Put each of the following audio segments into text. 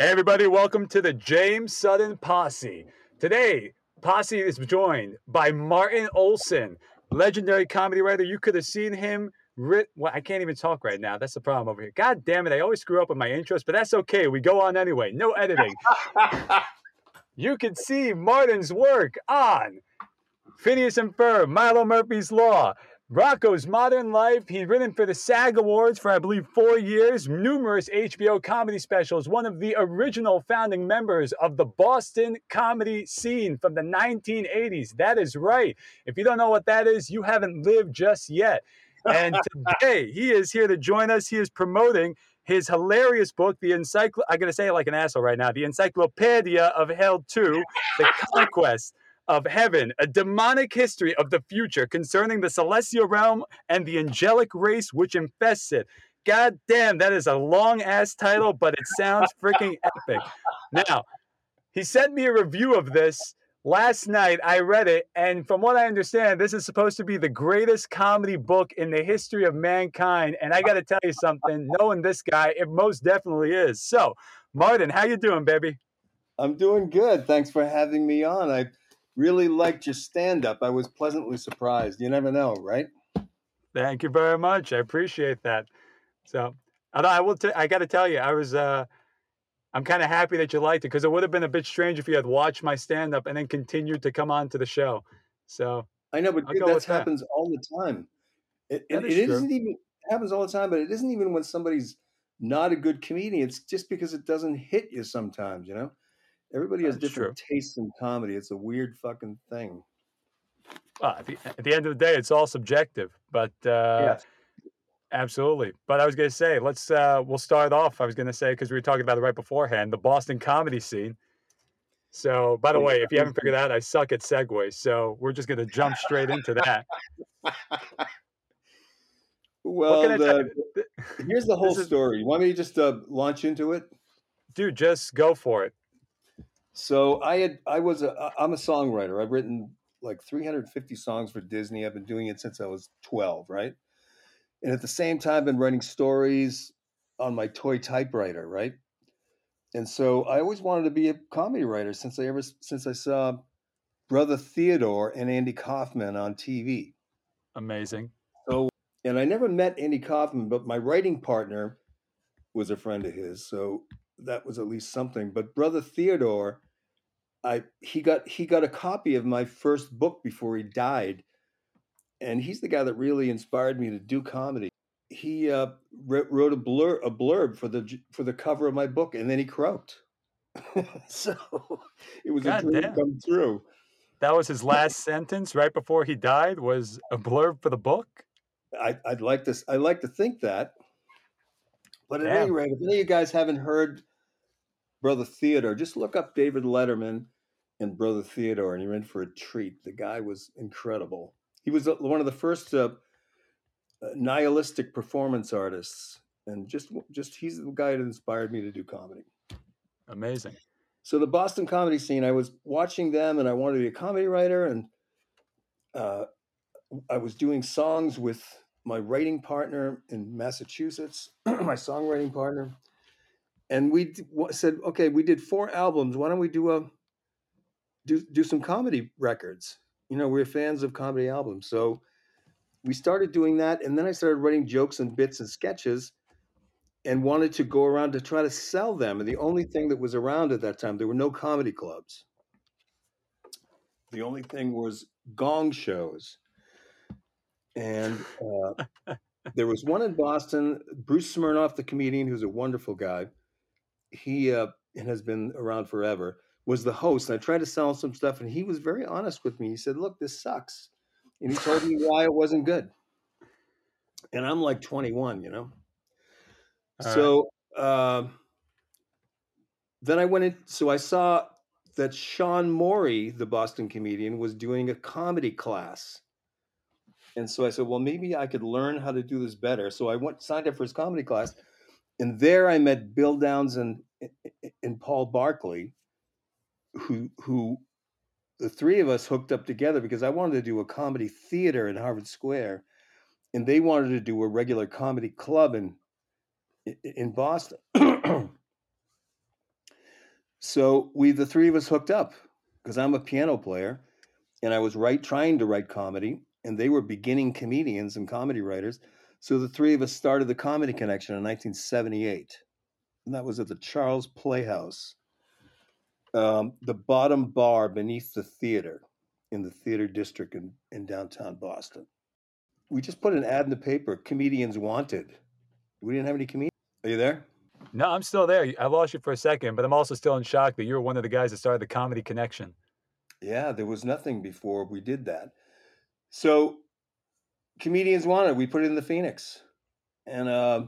Hey, everybody, welcome to the James Sutton Posse. Today, Posse is joined by Martin Olson, legendary comedy writer. You could have seen him. Writ- well, I can't even talk right now. That's the problem over here. God damn it. I always screw up with my intros, but that's okay. We go on anyway. No editing. you can see Martin's work on Phineas and Ferb, Milo Murphy's Law, Rocko's Modern Life. He's written for the SAG Awards for, I believe, four years, numerous HBO comedy specials, one of the original founding members of the Boston comedy scene from the 1980s. That is right. If you don't know what that is, you haven't lived just yet. And today he is here to join us. He is promoting his hilarious book, the encycl I'm gonna say it like an asshole right now, the Encyclopedia of Hell 2, The Conquest of Heaven, a demonic history of the future concerning the celestial realm and the angelic race which infests it. God damn, that is a long ass title, but it sounds freaking epic. Now, he sent me a review of this last night. I read it, and from what I understand, this is supposed to be the greatest comedy book in the history of mankind. And I got to tell you something, knowing this guy, it most definitely is. So, Martin, how you doing, baby? I'm doing good. Thanks for having me on. I really liked your stand up. I was pleasantly surprised. You never know, right? Thank you very much. I appreciate that. So, and I will. T- I got to tell you, I was. uh I'm kind of happy that you liked it because it would have been a bit strange if you had watched my stand up and then continued to come on to the show. So I know, but dude, that with that. happens all the time. It, it, is it isn't even it happens all the time, but it isn't even when somebody's not a good comedian. It's just because it doesn't hit you sometimes. You know, everybody has That's different tastes in comedy. It's a weird fucking thing. well, at, the, at the end of the day, it's all subjective. But uh, yes. Absolutely. But I was going to say, let's, uh, we'll start off. I was going to say, because we were talking about it right beforehand, the Boston comedy scene. So, by the way, if you haven't figured out, I suck at segues. So, we're just going to jump straight into that. Well, the, here's the whole is- story. You want me to just uh, launch into it? Dude, just go for it. So I had I was a I'm a songwriter. I've written like 350 songs for Disney. I've been doing it since I was 12, right? And at the same time, I've been writing stories on my toy typewriter, right? And so I always wanted to be a comedy writer since I ever since I saw Brother Theodore and Andy Kaufman on TV. Amazing. So and I never met Andy Kaufman, but my writing partner was a friend of his, so that was at least something. But Brother Theodore, I he got he got a copy of my first book before he died, and he's the guy that really inspired me to do comedy. He uh, wr- wrote a blur a blurb for the for the cover of my book, and then he croaked. so it was God a dream damn. come true. That was his last sentence right before he died was a blurb for the book. I, I'd like to. I like to think that. But at any rate, if any of you guys haven't heard Brother Theodore, just look up David Letterman and Brother Theodore, and you're in for a treat. The guy was incredible. He was uh, one of the first uh, uh, nihilistic performance artists, and just just he's the guy that inspired me to do comedy. Amazing. So the Boston comedy scene, I was watching them, and I wanted to be a comedy writer, and uh, I was doing songs with my writing partner in Massachusetts, my songwriting partner, and we said, okay, we did four albums. Why don't we do a do do some comedy records? You know, we're fans of comedy albums, so we started doing that, and then I started writing jokes and bits and sketches, and wanted to go around to try to sell them. And the only thing that was around at that time, there were no comedy clubs. The only thing was gong shows. And uh, there was one in Boston. Bruce Smirnoff, the comedian, who's a wonderful guy, he uh, and has been around forever, was the host. And I tried to sell him some stuff, and he was very honest with me. He said, "Look, this sucks," and he told me why it wasn't good. And I'm like 21, you know. All right. so uh, then I went in. So I saw that Sean Morey, the Boston comedian, was doing a comedy class. And so I said, well, maybe I could learn how to do this better. So I went signed up for his comedy class, and there I met Bill Downs and and Paul Barkley, who who the three of us hooked up together because I wanted to do a comedy theater in Harvard Square, and they wanted to do a regular comedy club in in Boston. so we the three of us hooked up because I'm a piano player and I was right trying to write comedy and they were beginning comedians and comedy writers. So the three of us started the Comedy Connection in 1978. And that was at the Charles Playhouse, um, the bottom bar beneath the theater in the theater district in, in downtown Boston. We just put an ad in the paper, comedians wanted. We didn't have any comedians. Are you there? No, I'm still there. I lost you for a second, but I'm also still in shock that you were one of the guys that started the Comedy Connection. Yeah, there was nothing before we did that. So, comedians wanted. We put it in the Phoenix, and uh,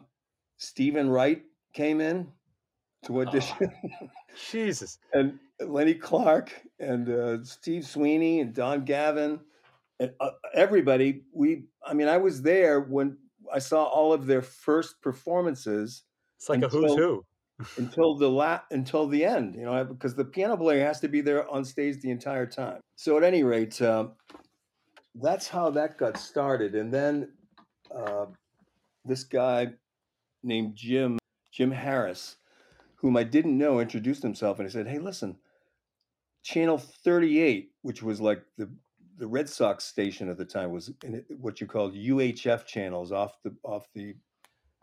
Steven Wright came in to audition, Jesus. and Lenny Clarke and uh, Steve Sweeney and Don Gavin and uh, everybody. We, I mean, I was there when I saw all of their first performances It's like a who's who. until the la- until the end, you know, because the piano player has to be there on stage the entire time. So at any rate, um, that's how that got started, and then uh, this guy named Jim Jim Harris, whom I didn't know, introduced himself, and he said, "Hey, listen, Channel 38, which was like the the Red Sox station at the time, was in what you called UHF channels off the off the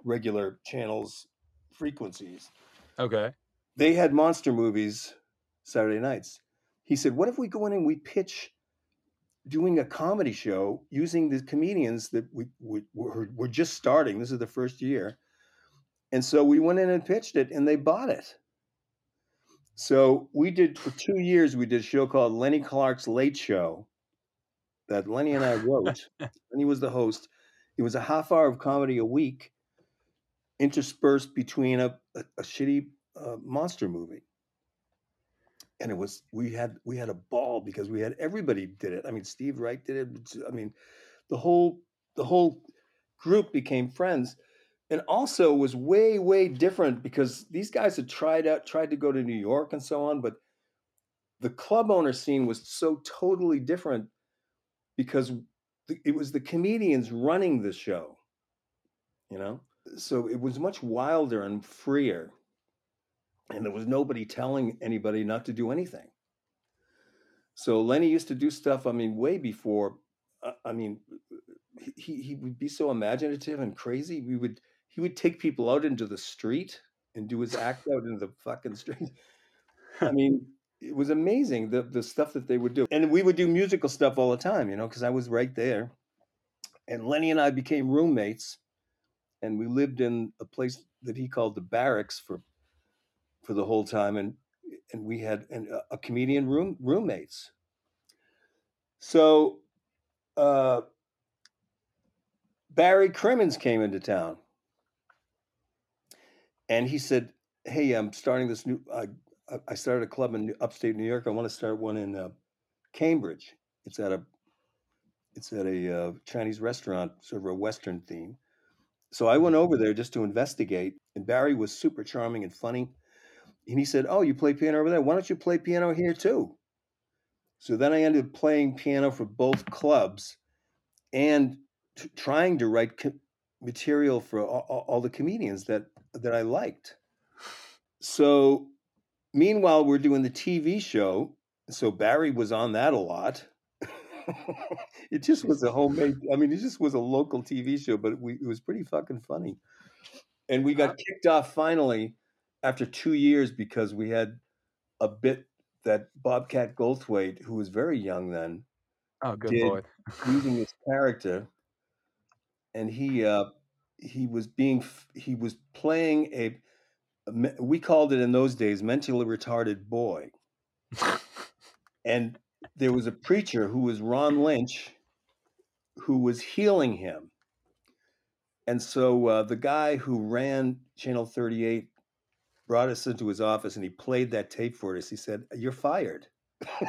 regular channels frequencies." Okay. they had monster movies Saturday nights. He said, "What if we go in and we pitch doing a comedy show using the comedians that we, we were, were just starting? This is the first year." And so we went in and pitched it, and they bought it. So we did for two years. We did a show called Lenny Clarke's Late Show that Lenny and I wrote. Lenny was the host. It was a half hour of comedy a week, interspersed between a, a, a shitty uh, monster movie. And it was we had we had a ball because we had everybody did it. I mean, Steve Wright did it. I mean, the whole the whole group became friends, and also was way way different because these guys had tried out tried to go to New York and so on, but the club owner scene was so totally different because it was the comedians running the show, you know. So it was much wilder and freer and there was nobody telling anybody not to do anything. So Lenny used to do stuff. I mean, way before. I mean, he he would be so imaginative and crazy. We would he would take people out into the street and do his act out in the fucking street. I mean, it was amazing the the stuff that they would do, and we would do musical stuff all the time. You know, because I was right there. And Lenny and I became roommates, and we lived in a place that he called the barracks for for the whole time, and and we had an, a- comedian room roommates. So uh, Barry Crimmins came into town, and he said, "Hey, I'm starting this new. I I- started a club in upstate New York. I want to start one in uh, Cambridge. It's at a it's at a uh, Chinese restaurant, sort of a Western theme." So I went over there just to investigate, and Barry was super charming and funny. And he said, "Oh, you play piano over there? Why don't you play piano here too?" So then I ended up playing piano for both clubs, and t- trying to write co- material for all- all the comedians that that I liked. So, meanwhile, we're doing the TV show. So Barry was on that a lot. it just was a homemade. I mean, it just was a local TV show, but we, it was pretty fucking funny. And we got kicked off finally after two years because we had a bit that Bobcat Goldthwait, who was very young then, Oh, good lord. using his character, and he uh, he was being he was playing a, we called it in those days mentally retarded boy, and there was a preacher who was Ron Lynch, who was healing him, and so uh, the guy who ran Channel Thirty Eight brought us into his office, and he played that tape for us. He said, "You're fired."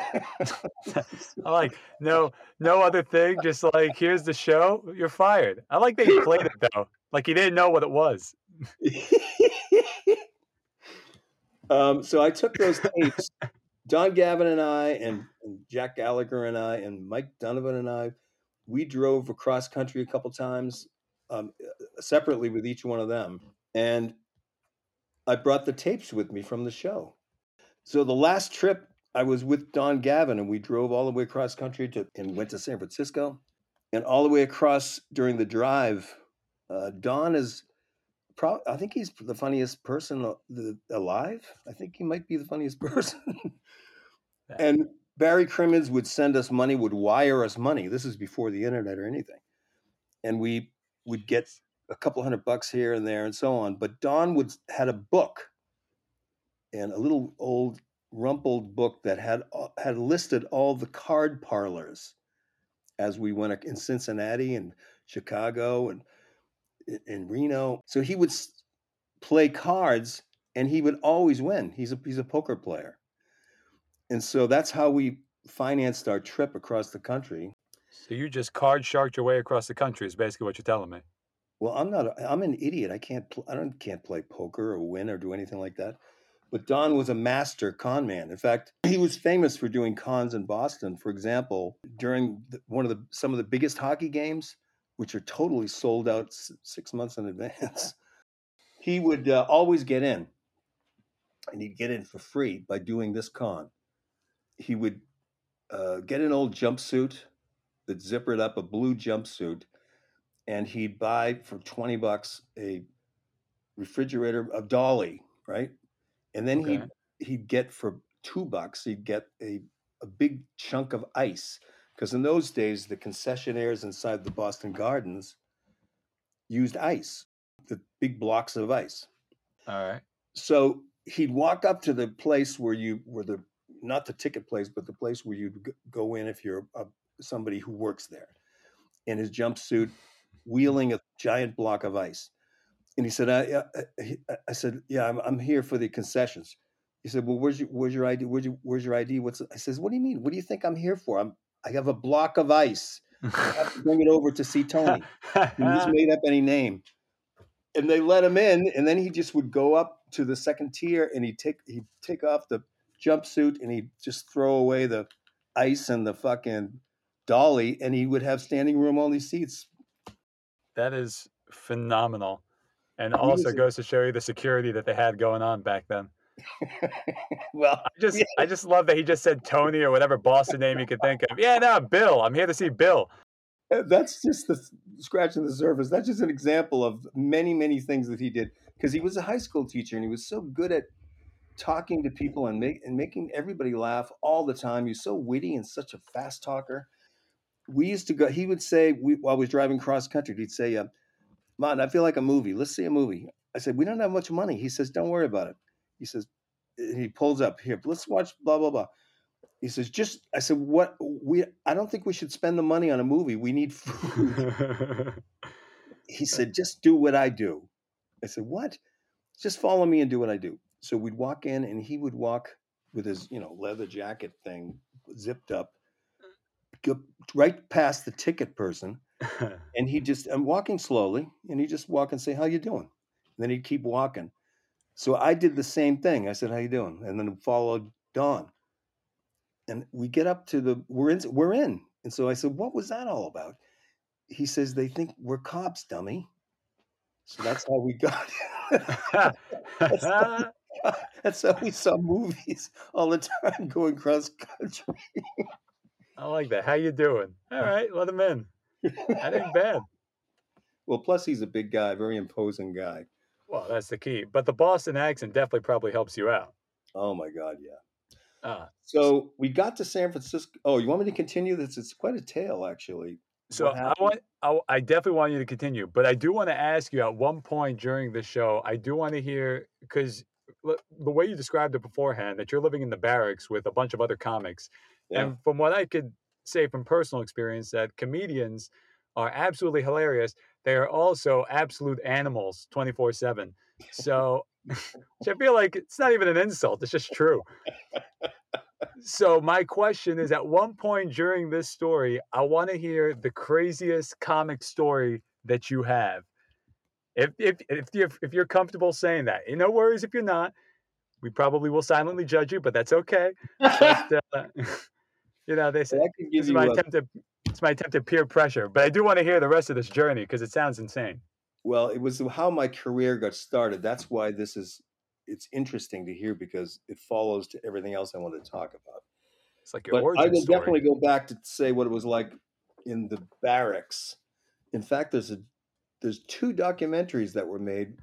I like no no other thing. Just like here's the show. You're fired. I like that he played it though. Like he didn't know what it was. um, so I took those tapes. Don Gavin and I, and, and Jack Gallagher and I, and Mike Donovan and I, we drove across country a couple times um, separately with each one of them. And I brought the tapes with me from the show. So the last trip I was with Don Gavin and we drove all the way across country to and went to San Francisco. And all the way across during the drive, uh, Don is pro- I think he's the funniest person alive. I think he might be the funniest person. and Barry Crimmins would send us money, would wire us money. This is before the internet or anything. And we would get a couple hundred bucks here and there and so on. But Don would had a book and a little old rumpled book that had uh, had listed all the card parlors as we went in Cincinnati and Chicago and in Reno. So he would play cards and he would always win. He's a he's a poker player. And so that's how we financed our trip across the country. So you just card sharked your way across the country is basically what you're telling me. Well, I'm not. I'm an idiot. I can't. Pl- I don't can't play poker or win or do anything like that. But Don was a master con man. In fact, he was famous for doing cons in Boston. For example, during one of the some of the biggest hockey games, which are totally sold out six months in advance, he would uh, always get in, and he'd get in for free by doing this con. He would uh, get an old jumpsuit that zippered up, a blue jumpsuit, and he'd buy for 20 bucks a refrigerator, a dolly, right? And then okay. he'd, he'd get for two bucks, he'd get a, a big chunk of ice. Because in those days, the concessionaires inside the Boston Gardens used ice, the big blocks of ice. All right. So he'd walk up to the place where you were the not the ticket place, but the place where you'd go in if you're a, somebody who works there, in his jumpsuit, wheeling a giant block of ice. And he said, I, I, uh, uh, uh, I said, yeah, I'm, I'm here for the concessions. He said, well, where's your, where's your ID? Where's your, where's your ID? What's, I says, what do you mean? What do you think I'm here for? I'm, I have a block of ice. I have to bring it over to see Tony. he just made up any name. And they let him in, and then he just would go up to the second tier and he'd take he'd take off the jumpsuit and he'd just throw away the ice and the fucking dolly and he would have standing room only seats. That is phenomenal. And also goes to show you the security that they had going on back then. well, I just yeah. I just love that he just said Tony or whatever Boston name you could think of. Yeah, no, Bill. I'm here to see Bill. Uh, that's just the scratching the surface. That's just an example of many, many things that he did because he was a high school teacher and he was so good at talking to people and make and making everybody laugh all the time. He's so witty and such a fast talker. We used to go. He would say we, while I was driving cross country, he'd say, uh, "Man, I feel like a movie. Let's see a movie." I said, "We don't have much money." He says, "Don't worry about it." He says, he pulls up here. Let's watch blah blah blah. He says, "Just," I said, "What? We? I don't think we should spend the money on a movie. We need food." he said, "Just do what I do." I said, "What?" Just follow me and do what I do. So we'd walk in, and he would walk with his, you know, leather jacket thing zipped up, mm. go right past the ticket person, and he just, I'm walking slowly, and he just walk and say, "How you doing?" And then he'd keep walking. So I did the same thing. I said, "How you doing?" And then followed Don. And we get up to the we're in we're in. And so I said, "What was that all about?" He says, "They think we're cops, dummy." So that's how we got. that's, how, that's how we saw movies all the time going cross country. I like that. How you doing? All right, let him in. That ain't bad. Well, plus he's a big guy, very imposing guy. Well, that's the key. But the Boston accent definitely probably helps you out. Oh my God, yeah. Uh, so we got to San Francisco. Oh, you want me to continue this? It's quite a tale, actually. So I want, I, I definitely want you to continue, but I do want to ask you at one point during the show. I do want to hear because the way you described it beforehand, that you're living in the barracks with a bunch of other comics, yeah. and from what I could say from personal experience, that comedians are absolutely hilarious. They are also absolute animals, twenty four seven. So, I feel like it's not even an insult; it's just true. So my question is at one point during this story i want to hear the craziest comic story that you have. If if if you're, if you're comfortable saying that. No worries if you're not. We probably will silently judge you but that's okay. But, uh, you know they say this is my a... Uh, attempt to it's my attempt at peer pressure but i do want to hear the rest of this journey because it sounds insane well it was how my career got started that's why this is it's interesting to hear because it follows to everything else I want to talk about. It's like your But origin I will story. definitely go back to say what it was like in the barracks. In fact, there's a there's two documentaries that were made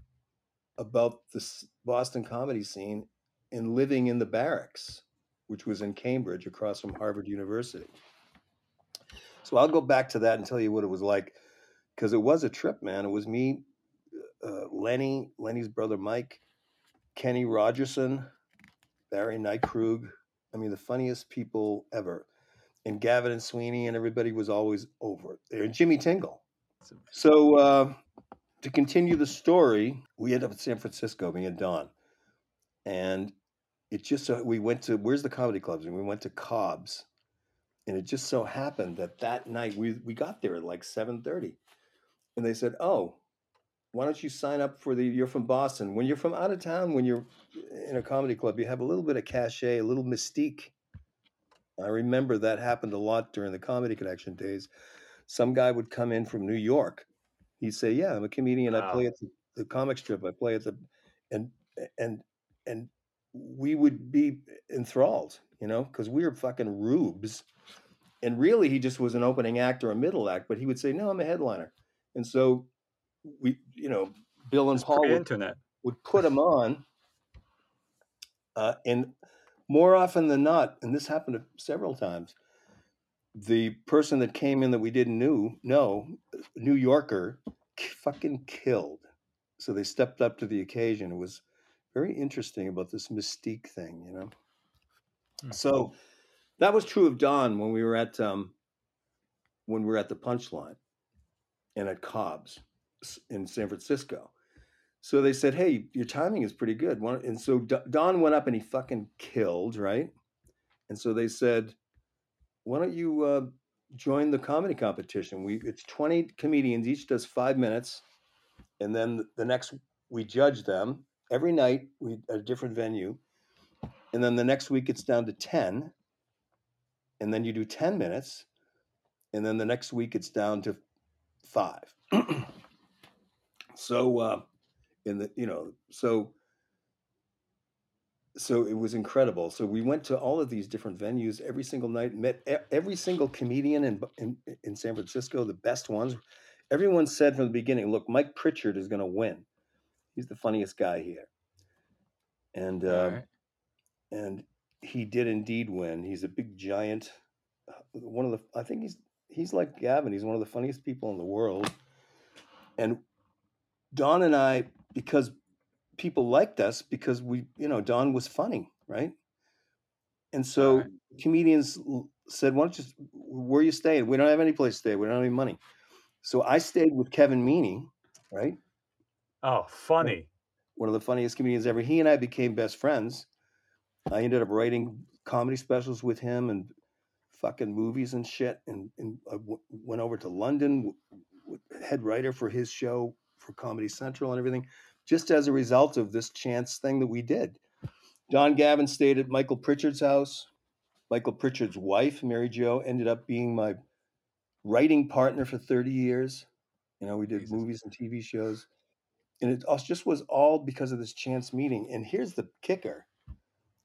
about the Boston comedy scene and living in the barracks, which was in Cambridge across from Harvard University. So I'll go back to that and tell you what it was like because it was a trip, man. It was me, uh, Lenny, Lenny's brother Mike, Kenny Rogerson, Barry Nykrug. I mean, the funniest people ever. And Gavin and Sweeney and everybody was always over there. And Jimmy Tingle. So uh, to continue the story, we end up in San Francisco, me and Don. And it just so we went to where's the comedy clubs? And we went to Cobb's. And it just so happened that that night we we got there at like 7:30. And they said, "Oh, why don't you sign up for the you're from Boston. When you're from out of town, when you're in a comedy club, you have a little bit of cachet, a little mystique. I remember that happened a lot during the comedy connection days. Some guy would come in from New York. He'd say, "Yeah, I'm a comedian. I play at the, the comic strip. I play at the," and and and we would be enthralled, you know, because we were fucking rubes. And really, he just was an opening act or a middle act. But he would say, "No, I'm a headliner," and so we, you know, Bill and It's Paul would would put him on. Uh, and more often than not, and this happened several times, the person that came in that we didn't knew know, New Yorker, fucking killed. So they stepped up to the occasion. It was very interesting about this mystique thing, you know. Hmm. So that was true of Don when we were at um, when we were at the Punchline and at Cobb's in San Francisco. So they said, "Hey, your timing is pretty good." And so Don went up and he fucking killed, right? And so they said, "Why don't you uh, join the comedy competition? We it's twenty comedians, each does five minutes, and then the next we judge them every night. We at a different venue, and then the next week it's down to ten, and then you do ten minutes, and then the next week it's down to five. so." Uh, in the you know so so it was incredible so we went to all of these different venues every single night met every single comedian in in, in san francisco the best ones everyone said from the beginning look mike pritchard is going to win he's the funniest guy here. And um, right. and he did indeed win. He's a big giant uh, one of the i think he's he's like gavin. He's one of the funniest people in the world. And don and i because people liked us because we you know don was funny right? And so Alright. comedians said why don't you where are you staying? We don't have any place to stay. We don't have any money. So i stayed with kevin meaney right Oh, funny. one of the funniest comedians ever. He and I became best friends. I ended up writing comedy specials with him and fucking movies and shit. And, and I w- went over to London, w- w- head writer for his show for Comedy Central and everything, just as a result of this chance thing that we did. Don Gavin stayed at Michael Pritchard's house. Michael Pritchard's wife, Mary Jo, ended up being my writing partner for 30 years. You know, we did Jesus. movies and TV shows and it just was all because of this chance meeting. And here's the kicker: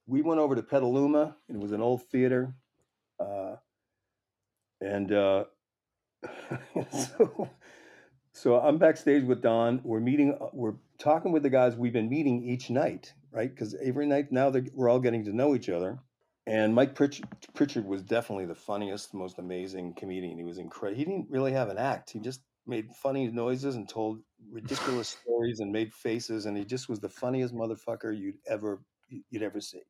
we went over to Petaluma. It was an old theater, uh, and uh, so so I'm backstage with Don. We're meeting. uh, We're talking with the guys we've been meeting each night, right? Because every night now we're all getting to know each other. And Mike Pritchard was definitely the funniest, most amazing comedian. He was incredible. He didn't really have an act. He just made funny noises and told ridiculous stories and made faces. And he just was the funniest motherfucker you'd ever you'd ever see.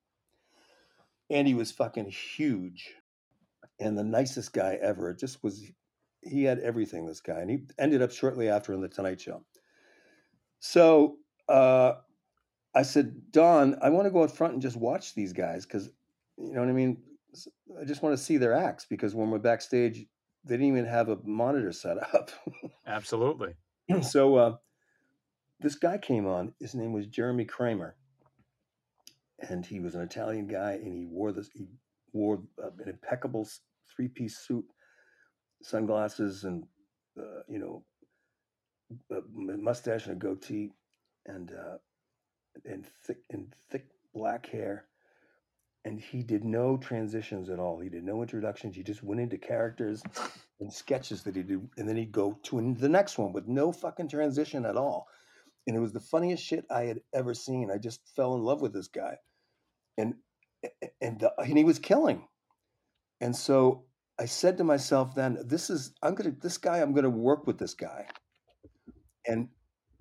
And he was fucking huge and the nicest guy ever. It just was. He had everything. This guy, and he ended up shortly after in the Tonight Show. So uh, I said, Don, I want to go out front and just watch these guys because you know what I mean. i just want to see their acts because when we're backstage, they didn't even have a monitor set up. Absolutely. so uh, this guy came on. His name was Jeremy Kramer, and he was an Italian guy, and he wore this. He wore uh, an impeccable three piece suit, sunglasses, and uh, you know, a mustache and a goatee, and uh, and thick and thick black hair. And he did no transitions at all. He did no introductions. He just went into characters and sketches that he did, and then he'd go to the next one with no fucking transition at all. And it was the funniest shit I had ever seen. I just fell in love with this guy, and and the, and he was killing. And so I said to myself, then this is I'm gonna this guy I'm gonna work with this guy. And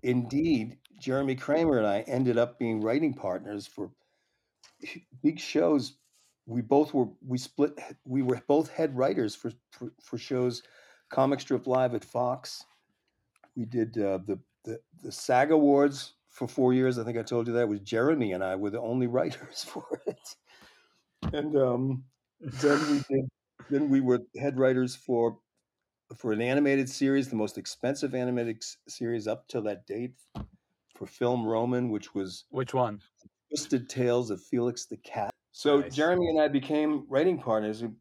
indeed, Jeremy Kramer and I ended up being writing partners for big shows. We both were we split we were both head writers for for, for shows Comic Strip Live at Fox. We did uh, the, the the SAG Awards for four years. I think I told you that was Jeremy and I were the only writers for it. And um, then we did then we were head writers for for an animated series, the most expensive animated series up till that date for Film Roman, which was which one? Twisted Tales of Felix the Cat. So nice. Jeremy and I became writing partners. It,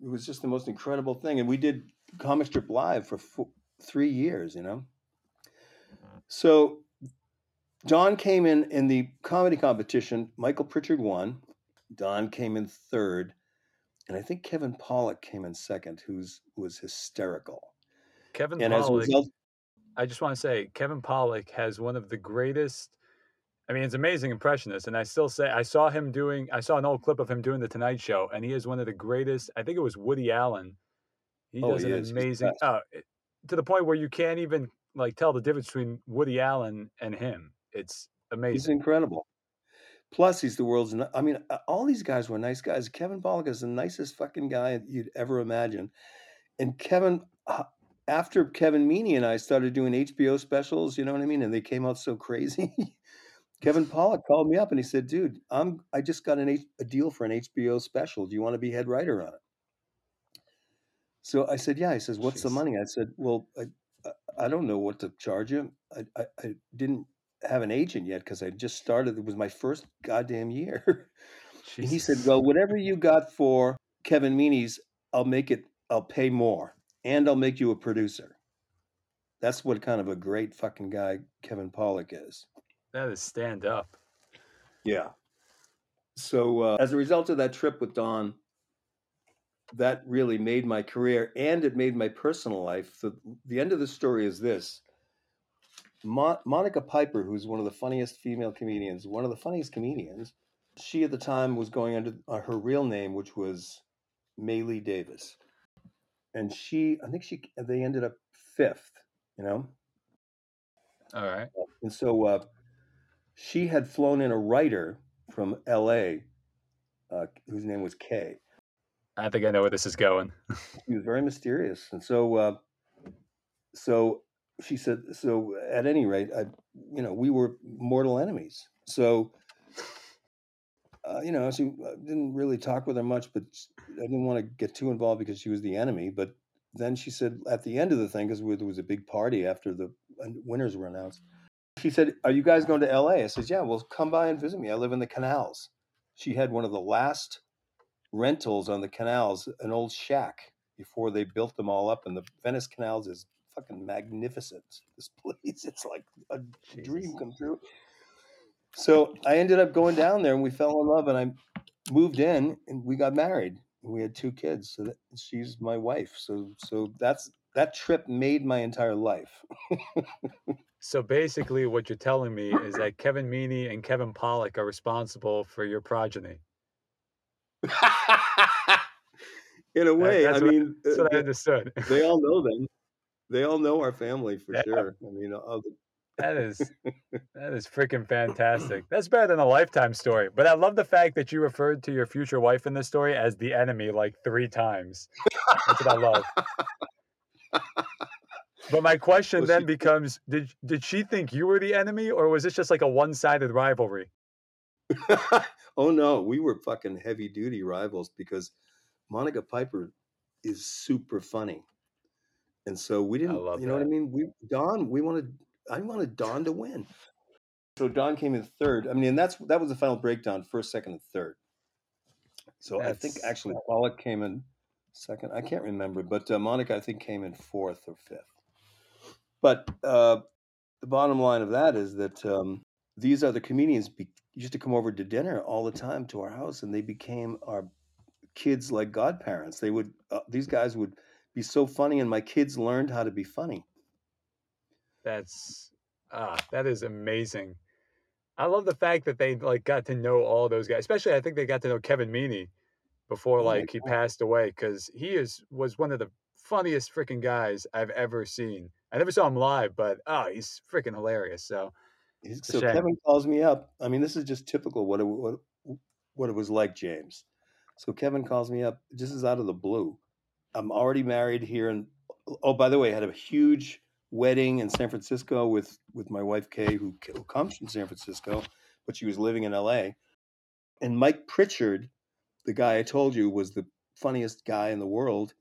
was just the most incredible thing, and we did comic strip live for four, three years. You know. Mm-hmm. So Don came in in the comedy competition. Michael Pritchard won. Don came in third and I think Kevin Pollak came in second, who's was hysterical. Kevin and Pollak. Result, I just want to say Kevin Pollak has one of the greatest. I mean, it's amazing impressionist, and I still say I saw him doing. I saw an old clip of him doing the Tonight Show, and he is one of the greatest. I think it was Woody Allen. He oh, does he an is. amazing uh, to the point where you can't even like tell the difference between Woody Allen and him. It's amazing. He's incredible. Plus, he's the world's. I mean, all these guys were nice guys. Kevin Pollak is the nicest fucking guy you'd ever imagine. And Kevin, uh, after Kevin Meaney and I started doing HBO specials, you know what I mean, and they came out so crazy. Kevin Pollak called me up and he said, "Dude, I'm I just got an H, a deal for an HBO special. Do you want to be head writer on it?" So I said, "Yeah." He says, "What's Jeez. the money?" I said, "Well, I, I don't know what to charge you. I, I, I didn't have an agent yet because I just started. It was my first goddamn year. and he said, "Well, whatever you got for Kevin Meaney's, I'll make it. I'll pay more, and I'll make you a producer." That's what kind of a great fucking guy Kevin Pollak is. That is stand up. Yeah. So uh, as a result of that trip with Don, that really made my career and it made my personal life. The, the end of the story is this Mo- Monica Piper, who's one of the funniest female comedians, one of the funniest comedians, she at the time was going under uh, her real name, which was Maylee Davis, and she, I think she, they ended up fifth, you know. All right. And so uh, she had flown in a writer from L.A. Uh, whose name was Kay. I think I know where this is going. he was very mysterious, and so uh, so she said, so at any rate, I, you know, we were mortal enemies. So, uh, you know, she uh, didn't really talk with her much, but I didn't want to get too involved because she was the enemy. But then she said at the end of the thing, because there was a big party after the winners were announced, she said, "Are you guys going to L.A.?" I said, "Yeah, well, come by and visit me. I live in the canals." She had one of the last rentals on the canals, an old shack before they built them all up. And the Venice Canals is fucking magnificent. This place, it's like a Jesus. dream come true. So I ended up going down there, and we fell in love, and I moved in, and we got married. We had two kids, so that, she's my wife. So so that's that trip made my entire life. so basically, what you're telling me is that Kevin Meaney and Kevin Pollak are responsible for your progeny. In a way, I mean, that's uh, what I understood. They all know them they all know our family for yeah. sure. I mean, uh, that is that is freaking fantastic. That's better than a lifetime story. But I love the fact that you referred to your future wife in this story as the enemy like three times. That's what I love. But my question then becomes: Did did she think you were the enemy, or was this just like a one sided rivalry? oh no, we were fucking heavy duty rivals because Monica Piper is super funny. And so we didn't, you know that. what I mean? We Don, we wanted, I wanted Don to win. So Don came in third. I mean, and that's that was the final breakdown, first, second, and third. So that's... I think actually Pollak came in second. I can't remember, but uh, Monica I think came in fourth or fifth. But uh, the bottom line of that is that um, these other comedians be, used to come over to dinner all the time to our house, and they became our kids like godparents. They would uh, these guys would be so funny, and my kids learned how to be funny. That's ah, that is amazing. I love the fact that they like got to know all those guys. Especially, I think they got to know Kevin Meaney before Oh like he God. passed away because he is was one of the funniest freaking guys I've ever seen. I never saw him live, but oh, he's freaking hilarious. So He's- So. Kevin calls me up. I mean, this is just typical what it, what what it was like, James. So Kevin calls me up. This is out of the blue. I'm already married here, and oh, oh, by the way, I had a huge wedding in San Francisco with with my wife Kay, who, who comes from San Francisco, but she was living in L.A. And Mike Pritchard, the guy I told you was the funniest guy in the world.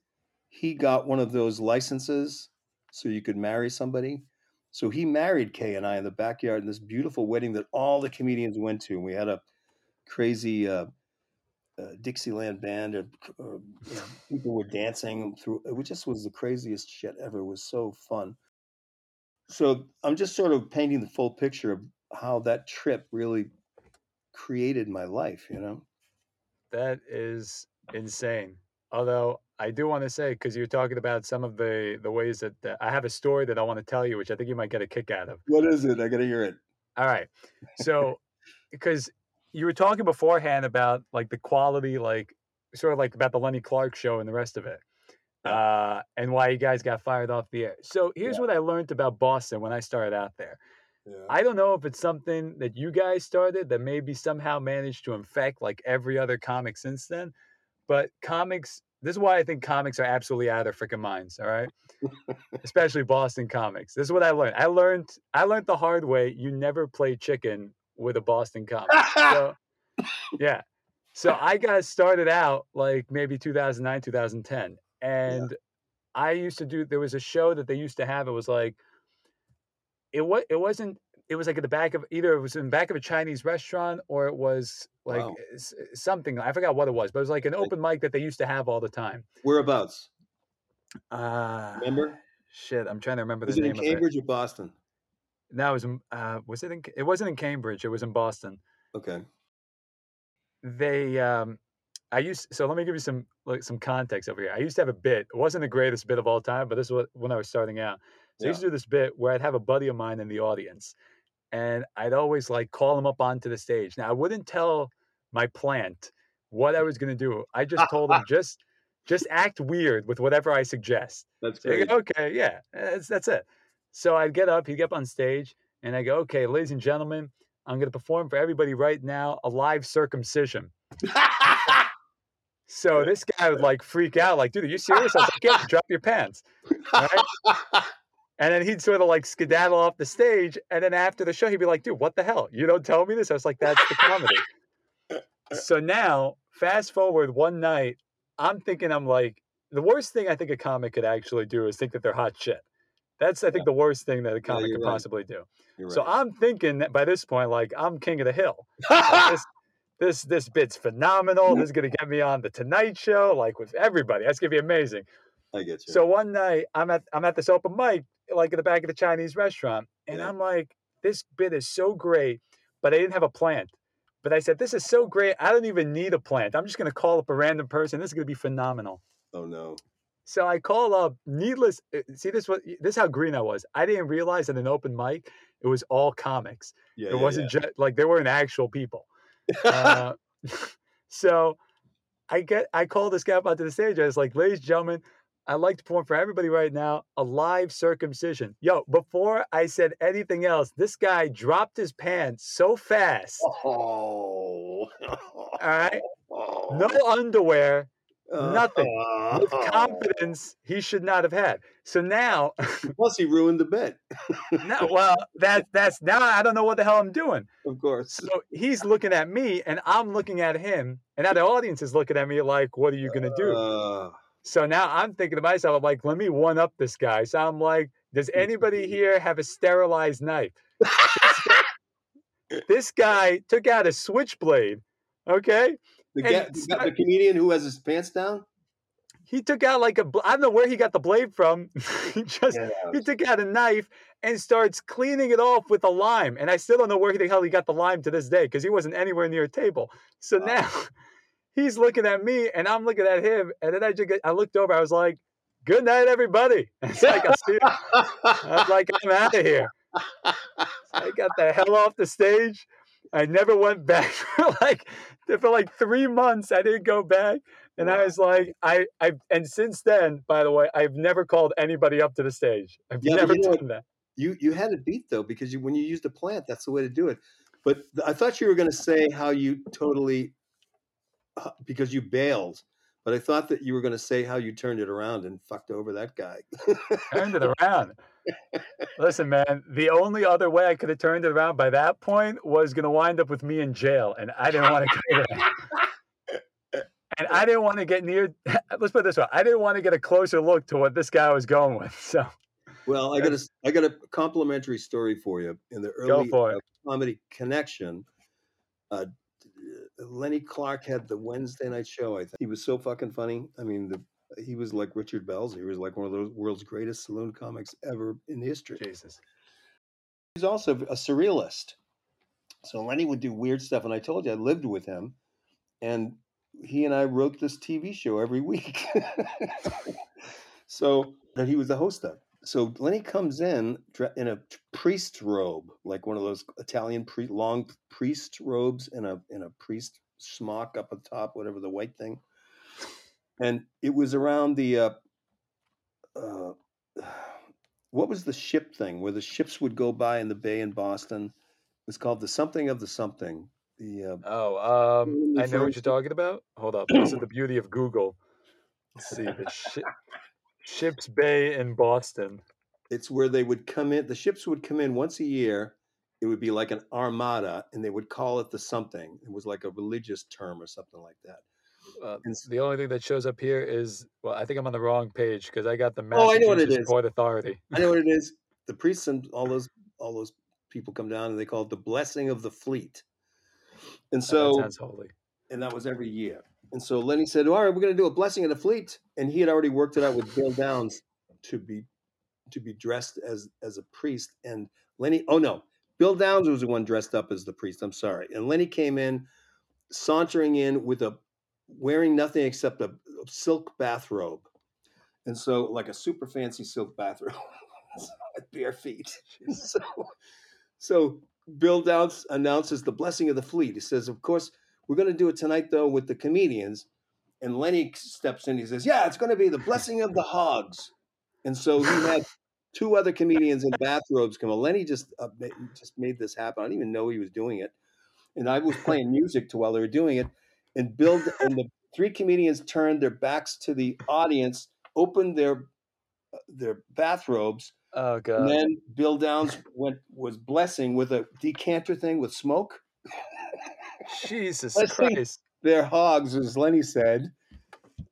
He got one of those licenses so you could marry somebody. So he married Kay and I in the backyard in this beautiful wedding that all the comedians went to. And we had a crazy uh, uh, Dixieland band, and uh, you know, people were dancing through. It just was the craziest shit ever. It was so fun. So I'm just sort of painting the full picture of how that trip really created my life. You know. that is insane. Although I do want to say because you're talking about some of the the ways that that- I have a story that I want to tell you, which I think you might get a kick out of. What is it? I got to hear it. All right. So, because you were talking beforehand about like the quality, like sort of like about the Lenny Clarke show and the rest of it, Yeah. uh, and why you guys got fired off the air. So, here's Yeah. what I learned about Boston when I started out there. Yeah. I don't know if it's something that you guys started that maybe somehow managed to infect like every other comic since then, but comics. This is why I think comics are absolutely out of their freaking minds. All right especially Boston comics. This is what I learned. I learned I learned the hard way. You never play chicken with a Boston comic. So yeah. So I got started out like maybe 2009, 2010. And I used to do there was a show that they used to have. It was like it was it wasn't it was like at the back of either it was in the back of a Chinese restaurant or it was like Wow. something I forgot what it was, but it was like an open mic that they used to have all the time. Whereabouts? Uh Remember? Shit, I'm trying to remember Was the it name of it. In Cambridge or Boston? No, it was in, uh, was it in, it wasn't in Cambridge, it was in Boston. Okay. They, um, I used, so let me give you some, like some context over here. I used to have a bit, it wasn't the greatest bit of all time, but this was when I was starting out. So I used to do this bit where I'd have a buddy of mine in the audience and I'd always like call him up onto the stage. Now I wouldn't tell my plant what I was going to do. I just told him just, just act weird with whatever I suggest. That's great. okay, yeah, that's that's it. So I'd get up, he'd get up on stage, and I go, okay, ladies and gentlemen, I'm going to perform for everybody right now a live circumcision. So this guy would like freak out, like, dude, are you serious? I was like, yeah, drop your pants. Right? And then he'd sort of like skedaddle off the stage. And then after the show, he'd be like, dude, what the hell? You don't tell me this? I was like, that's the comedy. so now, fast forward one night, I'm thinking, I'm like, the worst thing I think a comic could actually do is think that they're hot shit. That's, I think, the worst thing that a comic you're could right. possibly do. You're So right. I'm thinking that by this point, like, I'm king of the hill. Like, this, this, this bit's phenomenal. This is going to get me on the Tonight Show, like with everybody. That's going to be amazing. I get you. So one night I'm at I'm at this open mic, like in the back of the Chinese restaurant, and Yeah. I'm like, this bit is so great, but I didn't have a plant. But I said, this is so great, I don't even need a plant. I'm just gonna call up a random person. This is gonna be phenomenal. oh no. So I call up needless. uh, See this was this is how green I was. I didn't realize in an open mic it was all comics. Yeah. it yeah, wasn't just like there weren't actual people. Uh, so I get I call this guy up onto the stage. I was like, ladies and gentlemen, I'd like to perform for everybody right now a live circumcision. Yo, before I said anything else, this guy dropped his pants so fast. Oh. All right. No underwear, nothing. with Oh. confidence he should not have had. So now, Plus, he ruined the bed. now well, that that's now I don't know what the hell I'm doing. Of course. So he's looking at me and I'm looking at him, and now the audience is looking at me like, what are you gonna do? Uh, So now I'm thinking to myself, I'm like, let me one up this guy. So I'm like, does anybody here have a sterilized knife? This guy took out a switchblade, okay? the, the, comedian who has his pants down. he took out like a I don't know where he got the blade from. he just Yeah. he took out a knife and starts cleaning it off with a lime. And I still don't know where the hell he got the lime to this day because he wasn't anywhere near a table. So Wow. now he's looking at me and I'm looking at him. And then I just I looked over. I was like, "Good night, everybody." It's like I see. I was like, "I'm out of here." I got the hell off the stage. I never went back for like for like three months. I didn't go back, and I was like, I I and since then, by the way, I've never called anybody up to the stage. I've Yeah, never you know done that. You you had a beat though because you when you used a plant, that's the way to do it. But I thought you were going to say how you totally because you bailed. But I thought that you were going to say how you turned it around and fucked over that guy. Turned it around. Listen, man, the only other way I could have turned it around by that point was going to wind up with me in jail, and I didn't want to go there. And I didn't want to get near. Let's put it this way: I didn't want to get a closer look to what this guy was going with. So Well, I got a I got a complimentary story for you in the go early for uh, it. comedy connection. Uh, Lenny Clarke had the Wednesday night show. I think he was so fucking funny. I mean, the he was like Richard Belzer. He was like one of the world's greatest saloon comics ever in history. Jesus. He's also a surrealist. So Lenny would do weird stuff, and I told you I lived with him, and he and I wrote this TV show every week. so that he was the host of. So Lenny comes in dre- in a priest robe, like one of those Italian pre- long priest robes, and a in a priest smock up at top, whatever the white thing. And it was around the uh, uh, what was the ship thing where the ships would go by in the bay in Boston? It was called the something of the something. The uh, Oh, um, I know what you're talking about. Hold up. This is the beauty of Google. Let's see the shi Ships Bay in Boston. it's where they would come in. The ships would come in once a year. It would be like an armada, and they would call it the something. It was like a religious term or something like that. Uh, the only thing that shows up here is well, I think I'm on the wrong page because I got the Oh, I know what it Massachusetts. Port Authority. I know what it is. The priests and all those all those people come down, and they call it the blessing of the fleet. And Oh, so that sounds holy. and that was every year. And so Lenny said, "All right, we're going to do a blessing of the fleet," and he had already worked it out with Bill Downs to be to be dressed as as a priest. And Lenny, oh no, Bill Downs was the one dressed up as the priest. I'm sorry. And Lenny came in, sauntering in with a wearing nothing except a, silk bathrobe, and so like a super fancy silk bathrobe, at bare feet. so, so Bill Downs announces the blessing of the fleet. He says, "Of course." We're going to do it tonight, though, with the comedians. And Lenny steps in. He says, Yeah, it's going to be the blessing of the hogs. And so he had two other comedians in bathrobes come on. Lenny just, uh, just made this happen. I didn't even know he was doing it. And I was playing music to while they were doing it. And Bill and the three comedians turned their backs to the audience, opened their uh, their bathrobes, Oh god! and then Bill Downs went was blessing with a decanter thing with smoke. Jesus. Christ. They're hogs, as Lenny said.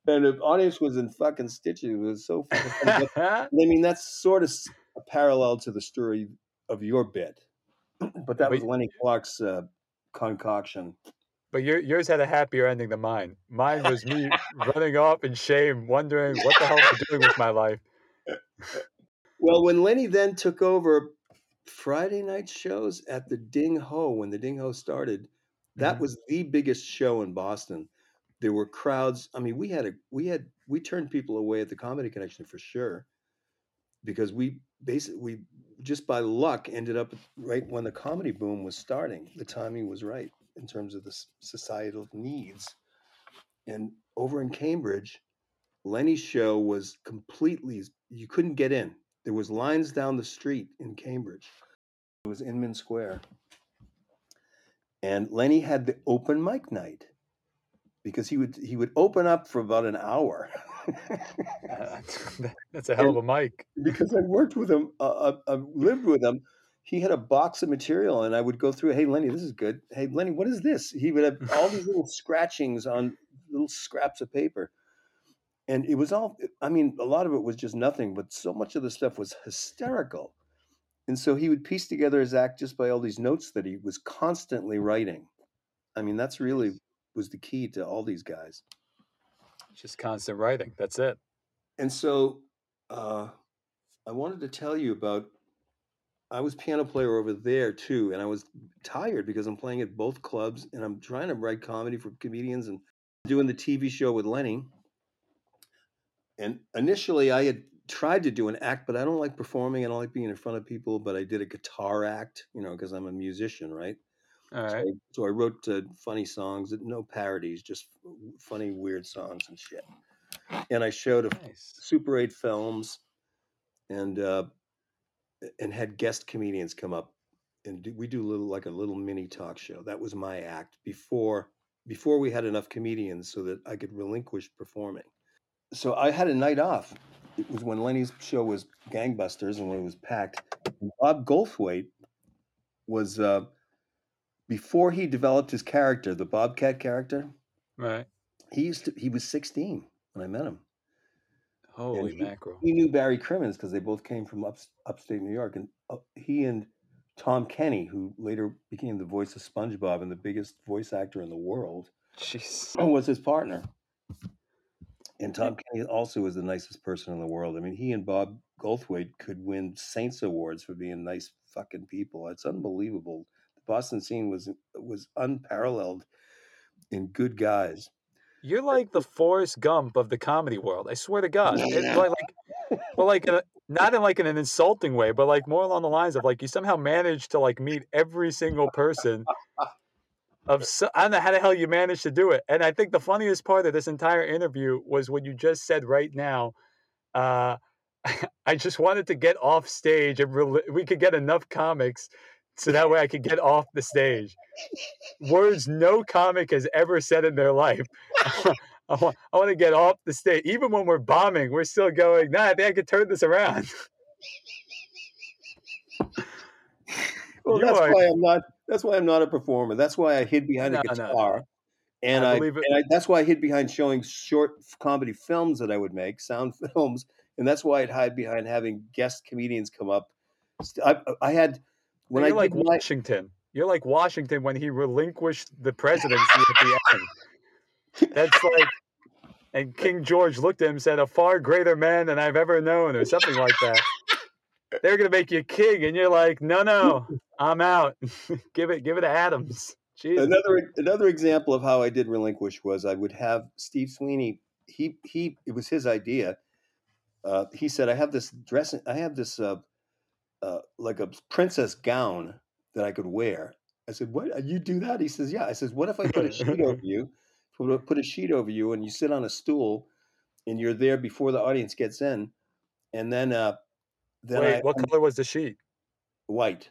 And the audience was in fucking stitches. It was so funny. I mean, that's sort of a parallel to the story of your bit. But that was Lenny Clarke's uh, concoction. But your, yours had a happier ending than mine. Mine was me running off in shame, wondering what the hell am I doing with my life. Well, when Lenny then took over Friday night shows at the Ding Ho, when the Ding Ho started, that Mhm. was the biggest show in Boston. There were crowds. I mean, we had a we had we turned people away at the Comedy Connection for sure, because we basically we just by luck ended up right when the comedy boom was starting. The timing was right in terms of the societal needs. And over in Cambridge, Lenny's show was completely you couldn't get in. There was lines down the street in Cambridge. It was Inman Square. And Lenny had the open mic night because he would he would open up for about an hour. Uh, That's a hell of a mic. because I worked with him, uh, I, I lived with him. He had a box of material, and I would go through. Hey, Lenny, this is good. Hey, Lenny, what is this? He would have all these little scratchings on little scraps of paper, and it was all. I mean, a lot of it was just nothing, but so much of the stuff was hysterical. And so he would piece together his act just by all these notes that he was constantly writing. I mean, that's really was the key to all these guys. Just constant writing. That's it. And so uh, I wanted to tell you about. I was piano player over there too, and I was tired because I'm playing at both clubs, and I'm trying to write comedy for comedians and doing the TV show with Lenny. And initially, I had tried to do an act, but I don't like performing. I don't like being in front of people. But I did a guitar act, you know, because I'm a musician, right? All So, right. I, so I wrote uh, funny songs, no parodies, just funny, weird songs and shit. And I showed a Nice. Super 8 films and uh, and had guest comedians come up and do, we do little like a little mini talk show. That was my act before before we had enough comedians so that I could relinquish performing. So I had a night off. It was when Lenny's show was gangbusters and when it was packed. Bob Goldthwait was uh, before he developed his character, the Bobcat character. Right. He used to. He was 16 when I met him. Holy he- mackerel. he knew Barry Crimmins because they both came from up, upstate New York, and uh, he and Tom Kenny, who later became the voice of SpongeBob and the biggest voice actor in the world, Jeez. was his partner. And Tom Kenny also was the nicest person in the world. I mean, he and Bob Goldthwait could win Saints awards for being nice fucking people. It's unbelievable. The Boston scene was was unparalleled in good guys. You're like the Forrest Gump of the comedy world. I swear to God. Like, like, but like, a, not in like in an insulting way, but like more along the lines of like you somehow managed to like meet every single person. Of so, I don't know how the hell you managed to do it. And I think the funniest part of this entire interview was what you just said right now. Uh, I just wanted to get off stage and rel we could get enough comics so that way I could get off the stage. Words no comic has ever said in their life. I want, I want to get off the stage. Even when we're bombing, we're still going, nah, I think I could turn this around. Well, You that's are- why I'm not. That's why I'm not a performer. That's why I hid behind No, a no, no. guitar, and I I, and I that's why I hid behind showing short comedy films that I would make, sound films, and that's why I'd hide behind having guest comedians come up. I, uh, I had when I You're like did my, Washington. You're like Washington when he relinquished the presidency at the end. That's like, and King George looked at him and said, "A far greater man than I've ever known," or something like that. They're gonna make you king, and you're like, "No, no, I'm out. give it, give it to Adams." Jesus. another another example of how I did relinquish was I would have Steve Sweeney. He he. It was his idea. Uh, he said, "I have this dress. I have this uh, uh, like a princess gown that I could wear." I said, "What? You do that?" He says, "Yeah." I says, "What if I put a sheet over you? Put a, put a sheet over you, and you sit on a stool, and you're there before the audience gets in, and then uh, then Wait, I, what color was the sheet? white,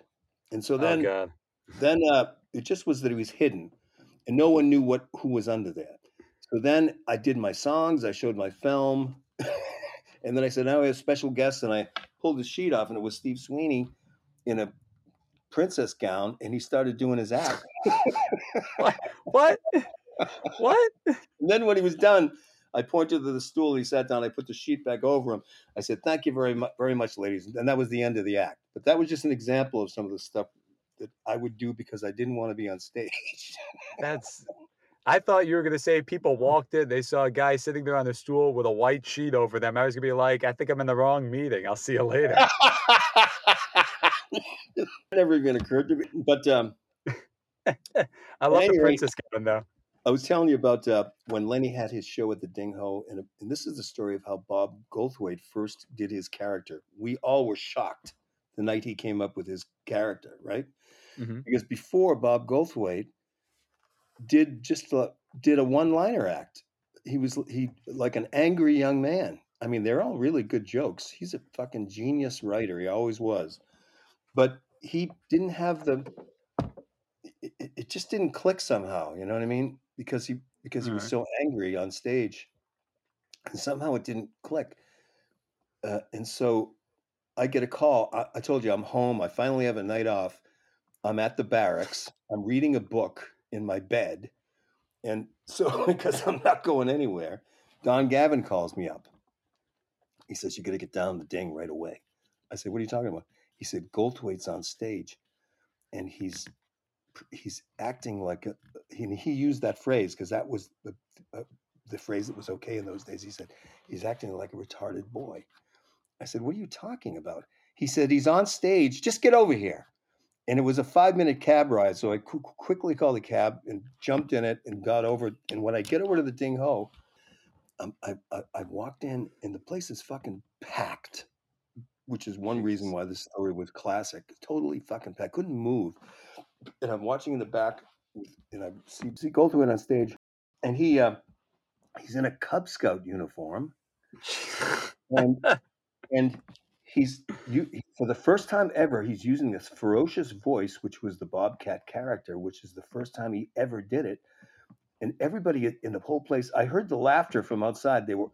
and so oh then God. then uh, it just was that he was hidden, and no one knew what who was under there. So then I did my songs, I showed my film, and then I said, "Now we have special guests," and I pulled the sheet off, and it was Steve Sweeney in a princess gown, and he started doing his act. What? what? And then when he was done, I pointed to the stool. He sat down. I put the sheet back over him. I said, "Thank you very much, very much, ladies." And that was the end of the act. But that was just an example of some of the stuff that I would do because I didn't want to be on stage. That's. I thought you were gonna say people walked in, they saw a guy sitting there on a stool with a white sheet over them. I was gonna be like, I think I'm in the wrong meeting. I'll see you later. Never even occurred to me. But um, I love any the princess Kevin though. I was telling you about uh, when Lenny had his show at the Ding Ho, and, and this is the story of how Bob Goldthwait first did his character. We all were shocked the night he came up with his character, right? Mhm. Because before Bob Goldthwait did just a, did a one-liner act. He was he like an angry young man. I mean, they're all really good jokes. He's a fucking genius writer. He always was, but he didn't have the it- it just didn't click somehow. You know what I mean? Because he because he was Alright. so angry on stage, and somehow it didn't click. Uh, and so I get a call. I, I told you I'm home. I finally have a night off. I'm at the barracks. I'm reading a book in my bed, and so because I'm not going anywhere, Don Gavin calls me up. He says, "You got to get down the ding right away." I said, "What are you talking about?" He said, "Goldthwait's on stage, and he's he's acting like a." He, he used that phrase because that was the uh, the phrase that was okay in those days. He said, he's acting like a retarded boy. I said, what are you talking about? He said, he's on stage. Just get over here. And it was a five minute cab ride. So I qu- quickly called a cab and jumped in it and got over. And when I get over to the Ding Ho, um, I, I, I walked in and the place is fucking packed, which is one reason why this story was classic. Totally fucking packed. Couldn't move. And I'm watching in the back and I see, see Goldthwait on stage. And he, uh, he's in a Cub Scout uniform. and and he's you for the first time ever he's using this ferocious voice which was the bobcat character which is the first time he ever did it. And everybody in the whole place i heard the laughter from outside. They were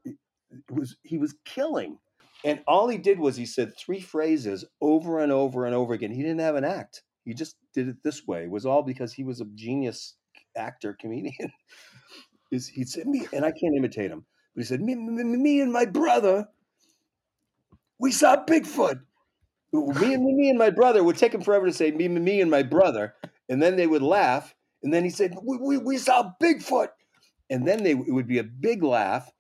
was he was killing. And all he did was he said three phrases over and over and over again. He didn't have an act he just did it this way it was all because he was a genius actor comedian is he said me and i can't imitate him but he said me, me, me and my brother we saw Bigfoot. Me and me and my brother would take him forever to say me, me and my brother, and then they would laugh, and then he said we, we, we saw Bigfoot, and then they it would be a big laugh,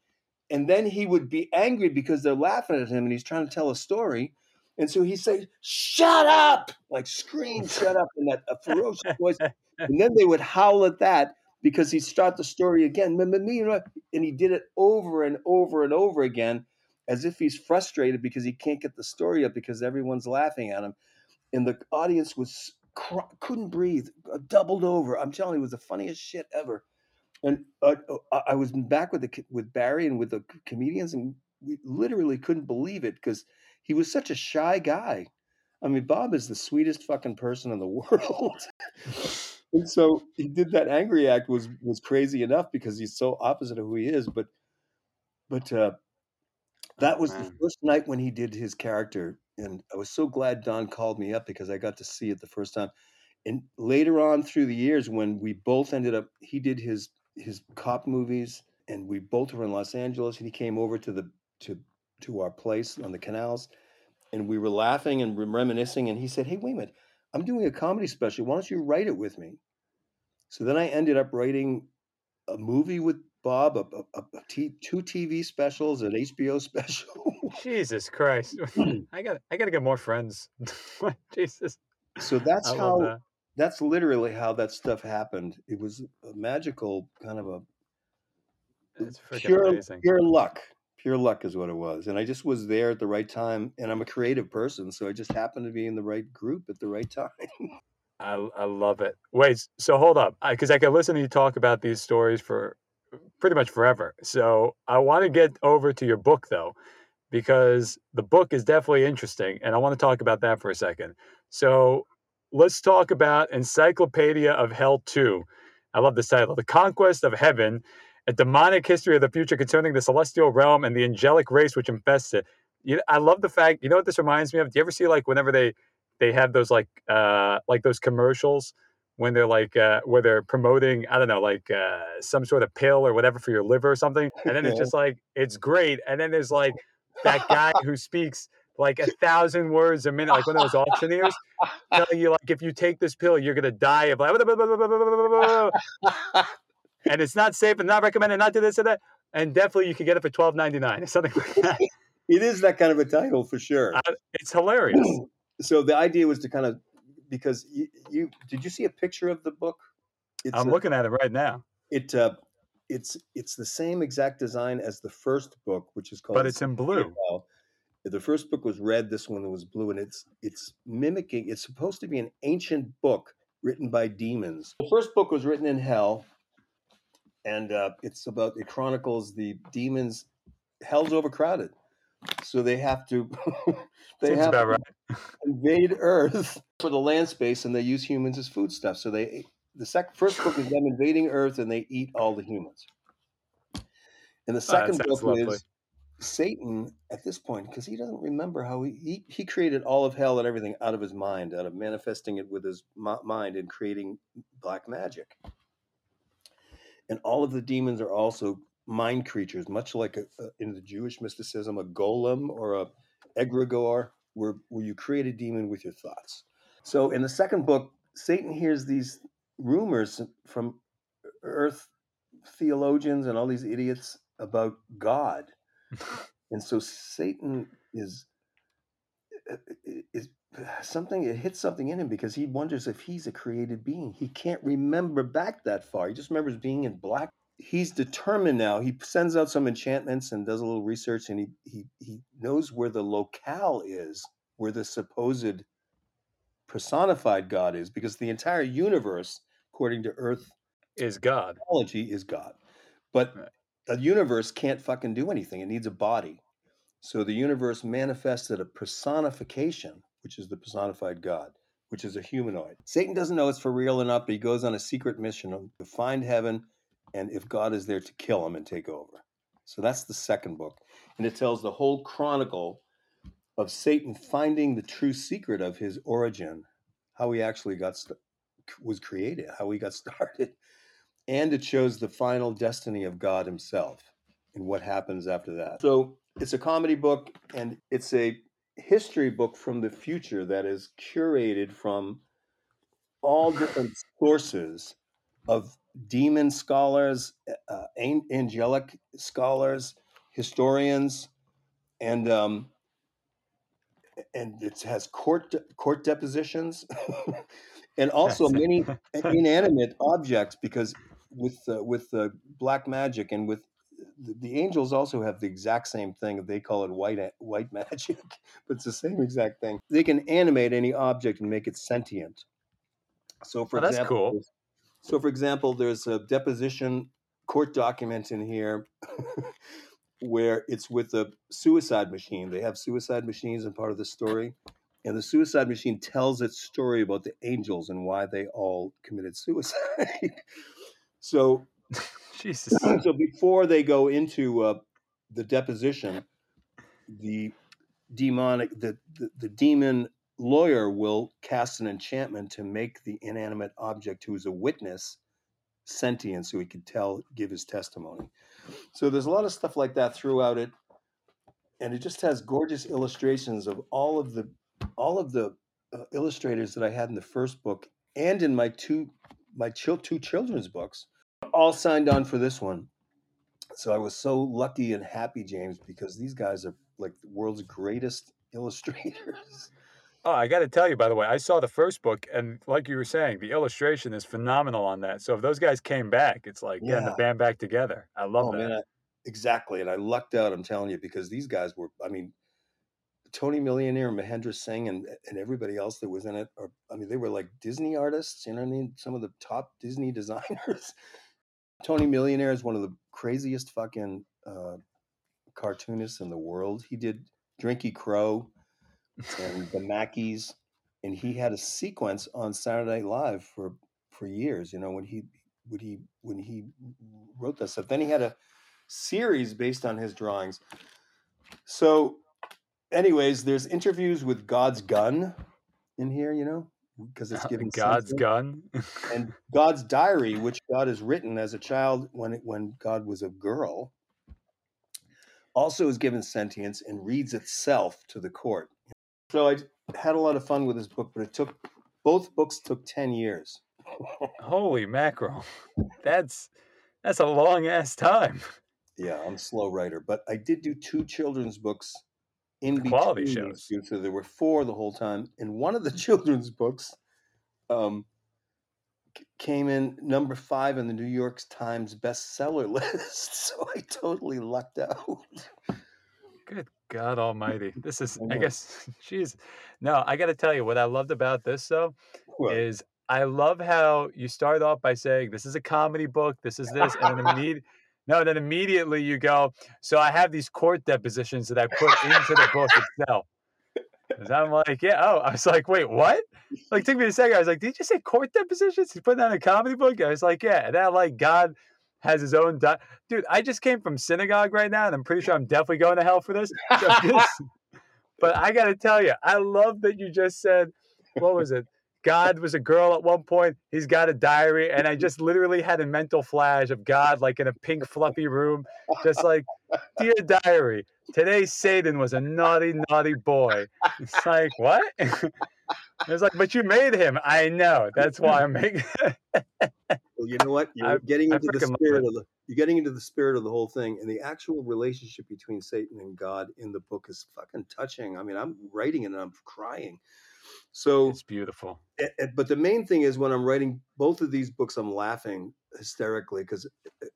and then he would be angry because they're laughing at him and he's trying to tell a story, and so he says, shut up, like scream shut up in that ferocious voice, and then they would howl at that because he'd start the story again, and he did it over and over and over again as if he's frustrated because he can't get the story up because everyone's laughing at him. And the audience was couldn't breathe, uh, doubled over. I'm telling you, it was the funniest shit ever. And uh, uh I was back with the with Barry and with the comedians, and we literally couldn't believe it because he was such a shy guy. I mean, Bob is the sweetest fucking person in the world. and so he did that angry act was was crazy enough because he's so opposite of who he is. But but uh, that was the first night when he did his character, and I was so glad Don called me up because I got to see it the first time. And later on through the years, when we both ended up, he did his his cop movies, and we both were in Los Angeles, and he came over to the to to our place on the canals, and we were laughing and reminiscing, and he said, "Hey, wait a minute, I'm doing a comedy special. Why don't you write it with me?" So then I ended up writing a movie with Bob, a, a, a t- two TV specials, an HBO special. Jesus Christ! I got I got to get more friends. Jesus. So that's I how. That. That's literally how that stuff happened. It was a magical kind of a. It's pure, amazing. pure luck. Pure luck is what it was, and I just was there at the right time. And I'm a creative person, so I just happened to be in the right group at the right time. I, I love it. Wait, so hold up, because I, I can listen to you talk about these stories for pretty much forever. So I want to get over to your book though, because the book is definitely interesting, and I want to talk about that for a second. So let's talk about Encyclopedia of Hell 2. I love this title The Conquest of Heaven, a demonic history of the future concerning the celestial realm and the angelic race which infests it. You I love the fact, you know what this reminds me of? Do you ever see like whenever they they have those like uh like those commercials when they're like uh, where they're promoting I don't know like uh, some sort of pill or whatever for your liver or something, and then it's just like it's great, and then there's like that guy who speaks like a thousand words a minute, like one of those auctioneers, telling you like if you take this pill, you're gonna die of like, and it's not safe and not recommended, not do this and that, and definitely you can get it for twelve ninety nine, something like that. It is that kind of a title for sure. Uh, it's hilarious. so the idea was to kind of because you, you did you see a picture of the book? It's I'm a, looking at it right now. It uh, it's it's the same exact design as the first book, which is called. But it's in blue. The first book was red. This one was blue, and it's it's mimicking. It's supposed to be an ancient book written by demons. The first book was written in hell, and uh, it's about it chronicles the demons. Hell's overcrowded, so they have to they Seems have to right. invade Earth for the land space, and they use humans as foodstuff. So they the second first book is them invading Earth, and they eat all the humans. And the oh, second oh, book lovely. is Satan at this point because he doesn't remember how he, he he created all of hell and everything out of his mind, out of manifesting it with his mind and creating black magic. And all of the demons are also mind creatures, much like a, a, in the Jewish mysticism, a golem or a egregore, where, where you create a demon with your thoughts. So in the second book, Satan hears these rumors from Earth theologians and all these idiots about God. and so Satan is uh, is something it hits something in him because he wonders if he's a created being. He can't remember back that far. He just remembers being in black. He's determined now. He sends out some enchantments and does a little research and he he he knows where the locale is, where the supposed personified God is because the entire universe according to earth is God. Technology is God. But right. a universe can't fucking do anything. It needs a body. So the universe manifested a personification, which is the personified God, which is a humanoid. Satan doesn't know it's for real or not, but he goes on a secret mission to find heaven and if God is there to kill him and take over. So that's the second book. And it tells the whole chronicle of Satan finding the true secret of his origin, how he actually got st- was created, how he got started, and it shows the final destiny of God Himself and what happens after that. So it's a comedy book and it's a history book from the future that is curated from all different sources of demon scholars, uh, angelic scholars, historians, and um, and it has court court depositions, and also many inanimate objects because with uh, with uh, black magic and with the, the, angels also have the exact same thing. They call it white white magic, but it's the same exact thing. They can animate any object and make it sentient. So, for oh, example, cool. so for example, there's a deposition court document in here where it's with a suicide machine. They have suicide machines in part of the story. And the suicide machine tells its story about the angels and why they all committed suicide. So, Jesus. So before they go into uh, the deposition, the demonic, the, the the demon lawyer will cast an enchantment to make the inanimate object, who is a witness, sentient, so he could tell, give his testimony. So there's a lot of stuff like that throughout it, and it just has gorgeous illustrations of all of the all of the uh, illustrators that I had in the first book and in my two my two children's books all signed on for this one. So I was so lucky and happy, James, because these guys are like the world's greatest illustrators. Oh, I got to tell you, by the way, I saw the first book, and like you were saying, the illustration is phenomenal on that. So if those guys came back, it's like getting the band back together. I love oh, that. Man, I, exactly, and I lucked out. I'm telling you, because these guys were. I mean, Tony Millionaire, Mahendra Singh, and and everybody else that was in it. Or I mean, they were like Disney artists. You know what I mean? Some of the top Disney designers. Tony Millionaire is one of the craziest fucking uh, cartoonists in the world. He did Drinky Crow and the Maakies, and he had a sequence on Saturday Night Live for for years. You know when he when he when he wrote that stuff. Then he had a series based on his drawings. So, anyways, there's interviews with God's Gun in here. You know, because it's giving God's gun and God's diary, which God has written as a child when it, when God was a girl, also is given sentience and reads itself to the court. So I had a lot of fun with this book, but it took both books took ten years. Holy mackerel, that's that's a long ass time. Yeah, I'm a slow writer, but I did do two children's books in between quality shows. So there were four the whole time. And one of the children's books um, came in number five in the New York Times bestseller list. So I totally lucked out. Good God Almighty! This is, I, I guess, she's no. I got to tell you, what I loved about this though is I love how you start off by saying this is a comedy book. This is this, and then immediately no, then immediately you go, so I have these court depositions that I put into the book itself. I'm like, yeah. Oh, I was like, wait, what? Like, took me a second. I was like, did you say court depositions? He's putting that in a comedy book? I was like, yeah. And that, like, God has his own. Di- Dude, I just came from synagogue right now, and I'm pretty sure I'm definitely going to hell for this. So this but I got to tell you, I love that you just said, what was it? God was a girl at one point. He's got a diary. And I just literally had a mental flash of God, like in a pink, fluffy room, just like, Dear diary, today Satan was a naughty, naughty boy. It's like, what? it's like, but you made him. I know. That's why I'm making Well, you know what? You're I- getting into the spirit of the you're getting into the spirit of the whole thing, and the actual relationship between Satan and God in the book is fucking touching. I mean, I'm writing it and I'm crying. So, It's beautiful. but the main thing is when I'm writing both of these books, I'm laughing hysterically because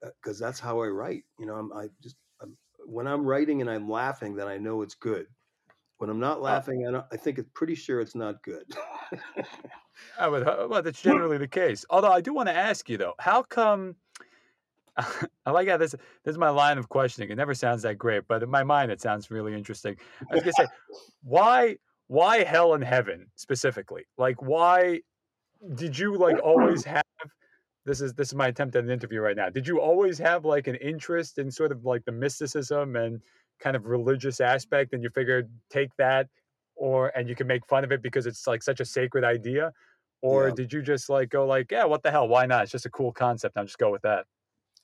because uh, uh, that's how I write. You know, I'm I just I'm, when I'm writing and I'm laughing, then I know it's good. When I'm not oh. laughing, I, don't, I think it's pretty sure it's not good. I would, uh, well, that's generally the case. Although I do want to ask you though, how come? I like how this this is my line of questioning. It never sounds that great, but in my mind, it sounds really interesting. I was gonna say, why why hell and heaven specifically? Like, why did you like always have? This is this is my attempt at an interview right now. Did you always have like an interest in sort of like the mysticism and kind of religious aspect, and you figured take that, or and you can make fun of it because it's like such a sacred idea, or Yeah. did you just like go like, yeah, what the hell? Why not? It's just a cool concept. I'll just go with that.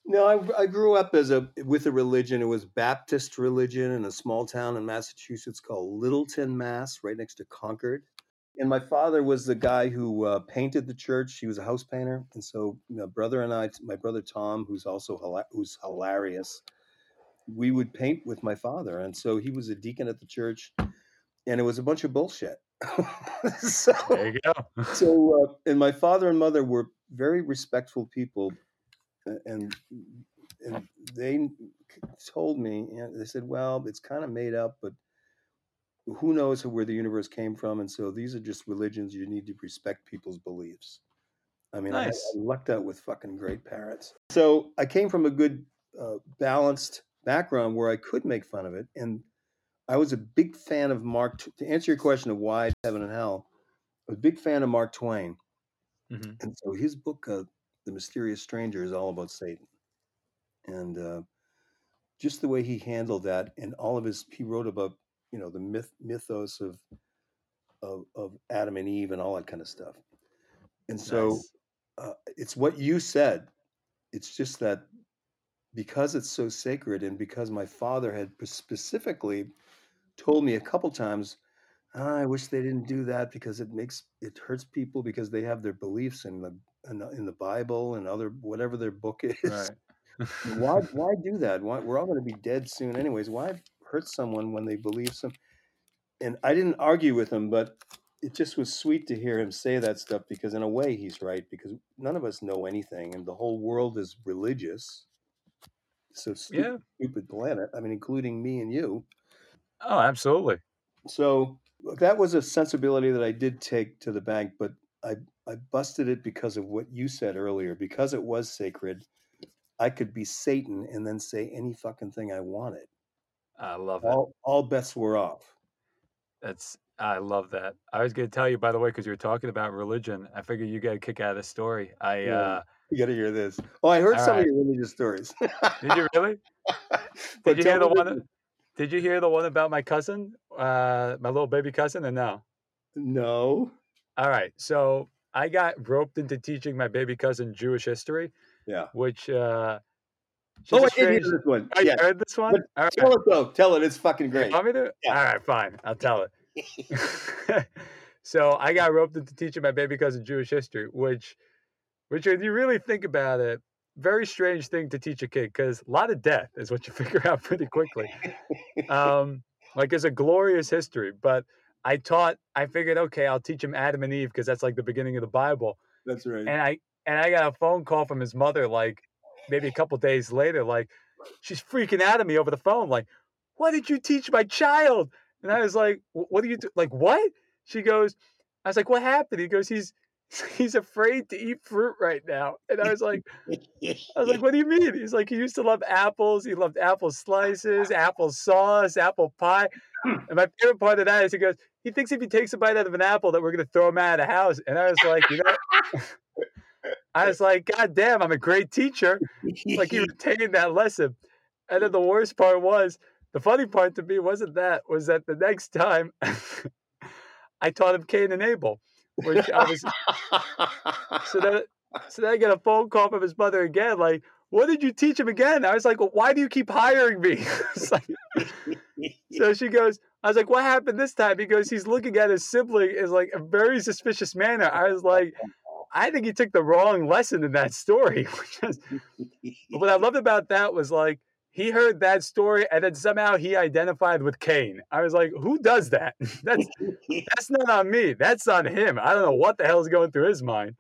No, I, I grew up as a with a religion. It was Baptist religion in a small town in Massachusetts called Littleton, Mass, right next to Concord. And my father was the guy who uh, painted the church. He was a house painter, and so my brother and I, my brother Tom, who's also who's hilarious, we would paint with my father. And so he was a deacon at the church, and it was a bunch of bullshit. so There you go. so uh, and my father and mother were very respectful people and and they told me and they said well it's kind of made up but who knows where the universe came from and so these are just religions you need to respect people's beliefs. I mean I, I lucked out with fucking great parents so i came from a good uh, balanced background where i could make fun of it and i was a big fan of mark T- to answer your question of why heaven and hell i was a big fan of mark twain. Hmm and so his book, uh, The Mysterious Stranger, is all about Satan. And uh, just the way he handled that, and all of his, he wrote about, you know, the myth, mythos of, of, of Adam and Eve and all that kind of stuff. And so Nice. uh, it's what you said. It's just that because it's so sacred, and because my father had specifically told me a couple times, "Ah, I wish they didn't do that because it makes it hurts people because they have their beliefs and the in the, Bible and other whatever their book is. Right. Why why do that? Why we're all going to be dead soon anyways? Why hurt someone when they believe some? And I didn't argue with him, but it just was sweet to hear him say that stuff because in a way he's right because none of us know anything and the whole world is religious. So stupid, yeah. stupid planet. I mean, including me and you. Oh, absolutely. So that was a sensibility that I did take to the bank, but I I busted it because of what you said earlier. Because it was sacred, I could be Satan and then say any fucking thing I wanted. I love it. All all bets were off. That's I love that. I was going to tell you, by the way, because you were talking about religion. I figured you got a kick out of the story. I Yeah. uh, You got to hear this. Oh, I heard some right. of your religious stories. did you really? Did you hear the one? Did you hear the one about my cousin, uh, my little baby cousin? And no. No. All right. So I got roped into teaching my baby cousin Jewish history, Yeah. which uh, Oh, I did hear this one. Oh, you Yeah. heard this one? All right. Tell it though. Tell it. It's fucking You great. want me to? Yeah. All right, fine. I'll tell it. so I got roped into teaching my baby cousin Jewish history, which, which when you really think about it, very strange thing to teach a kid because a lot of death is what you figure out pretty quickly. Um, like it's a glorious history, but I taught. I figured, okay, I'll teach him Adam and Eve because that's like the beginning of the Bible. That's right. And I and I got a phone call from his mother, like maybe a couple days later, like she's freaking out at me over the phone, like, "What did you teach my child?" And I was like, "What do you do? Like what?" She goes, "I was like, what happened?" He goes, "He's he's afraid to eat fruit right now." And I was like, "I was like, what do you mean?" He's like, "He used to love apples. He loved apple slices, apple sauce, apple pie." And my favorite part of that is he goes, "He thinks if he takes a bite out of an apple that we're gonna throw him out of the house." And I was like, you know. I was like, God damn, I'm a great teacher. Like he retained that lesson. And then the worst part was, the funny part to me wasn't that, was that the next time I taught him Cain and Abel, which I was so then so then I get a phone call from his mother again, like, what did you teach him again? I was like, well, why do you keep hiring me? So she goes, I was like, what happened this time? He goes, he's looking at his sibling in like a very suspicious manner. I was like, I think he took the wrong lesson in that story. what I loved about that was like he heard that story and then somehow he identified with Cain. I was like, who does that? that's that's not on me. That's on him. I don't know what the hell is going through his mind.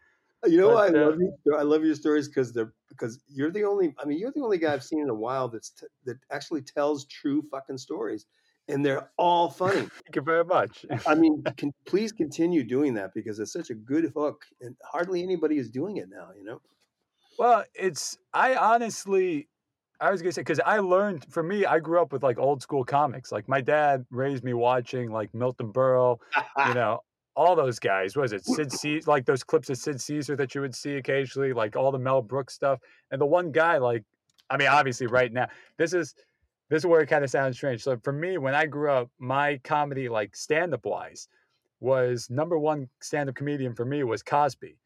You know, but, I uh, love you. I love your stories because they're because you're the only. I mean, you're the only guy I've seen in a while that's t- that actually tells true fucking stories, and they're all funny. Thank you very much. I mean, can, please continue doing that because it's such a good hook, and hardly anybody is doing it now. You know. Well, it's I honestly I was gonna say because I learned for me, I grew up with like old school comics. Like my dad raised me watching like Milton Berle, you know, all those guys. Was it Sid Caesar? Like those clips of Sid Caesar that you would see occasionally, like all the Mel Brooks stuff. And the one guy, like, I mean, obviously, right now, this is this is where it kind of sounds strange. So for me, when I grew up, my comedy, like stand up wise, was number one stand up comedian for me was Cosby,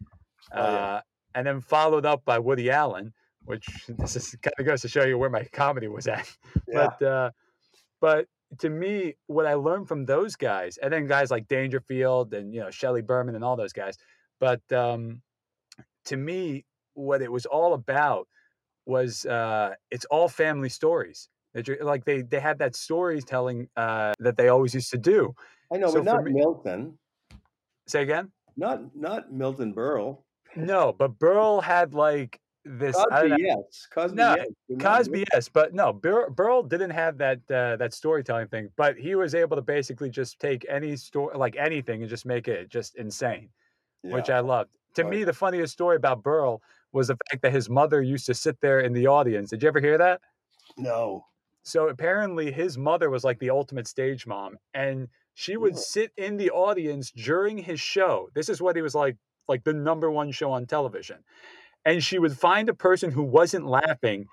oh, yeah. uh, and then followed up by Woody Allen which this is kind of goes to show you where my comedy was at. Yeah. But uh, but to me, what I learned from those guys, and then guys like Dangerfield and you know Shelley Berman and all those guys, but um, to me, what it was all about was uh, it's all family stories. Like they they had that storytelling uh, that they always used to do. I know, so but not me, Milton. Say again. Not not Milton Berle. No, but Berle had like this Cosby, yes. Cosby, no, yes. Cosby, yes, but no, Bur- Berle didn't have that uh, that storytelling thing, but he was able to basically just take any story, like anything, and just make it just insane, yeah. which I loved. To me, the funniest story about Berle was the fact that his mother used to sit there in the audience. Did you ever hear that? No. So apparently, his mother was like the ultimate stage mom, and she would yeah. sit in the audience during his show. This is what he was like, like the number one show on television and she would find a person who wasn't laughing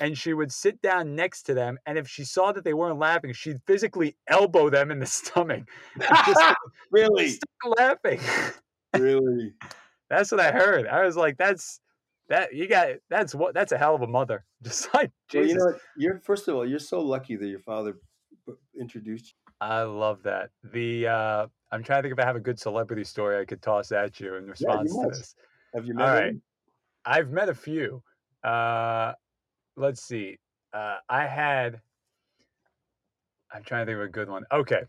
and she would sit down next to them and if she saw that they weren't laughing she'd physically elbow them in the stomach really? Stop laughing. Really? That's what i heard. I was like that's that you got that's what that's a hell of a mother. Just like Jesus. Well, you know what? you're first of all you're so lucky that your father introduced you. I love that. The uh i'm trying to think if i have a good celebrity story i could toss at you in response yeah, to this. Have you met all right I've met a few. Uh, let's see. Uh, I had. I'm trying to think of a good one. Okay,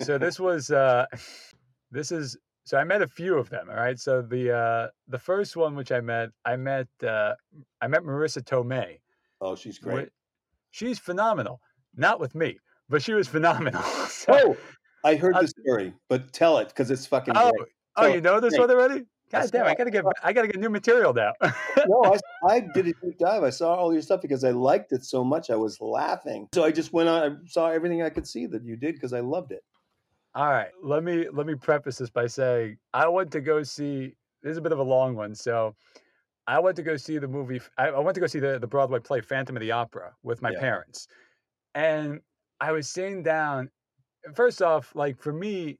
so this was. Uh, this is so I met a few of them. All right. So the uh, the first one which I met, I met uh, I met Marisa Tomei. Oh, she's great. She's phenomenal. Not with me, but she was phenomenal. so, oh, I heard the story, but tell it because it's fucking. Oh, great. oh, you know this one already? God damn! I gotta get I gotta get new material now. no, I, I did a deep dive. I saw all your stuff because I liked it so much. I was laughing. So I just went on. I saw everything I could see that you did because I loved it. All right, let me let me preface this by saying I went to go see. This is a bit of a long one, so I went to go see the movie. I, I went to go see the the Broadway play Phantom of the Opera with my yeah. parents, and I was sitting down. First off, like for me,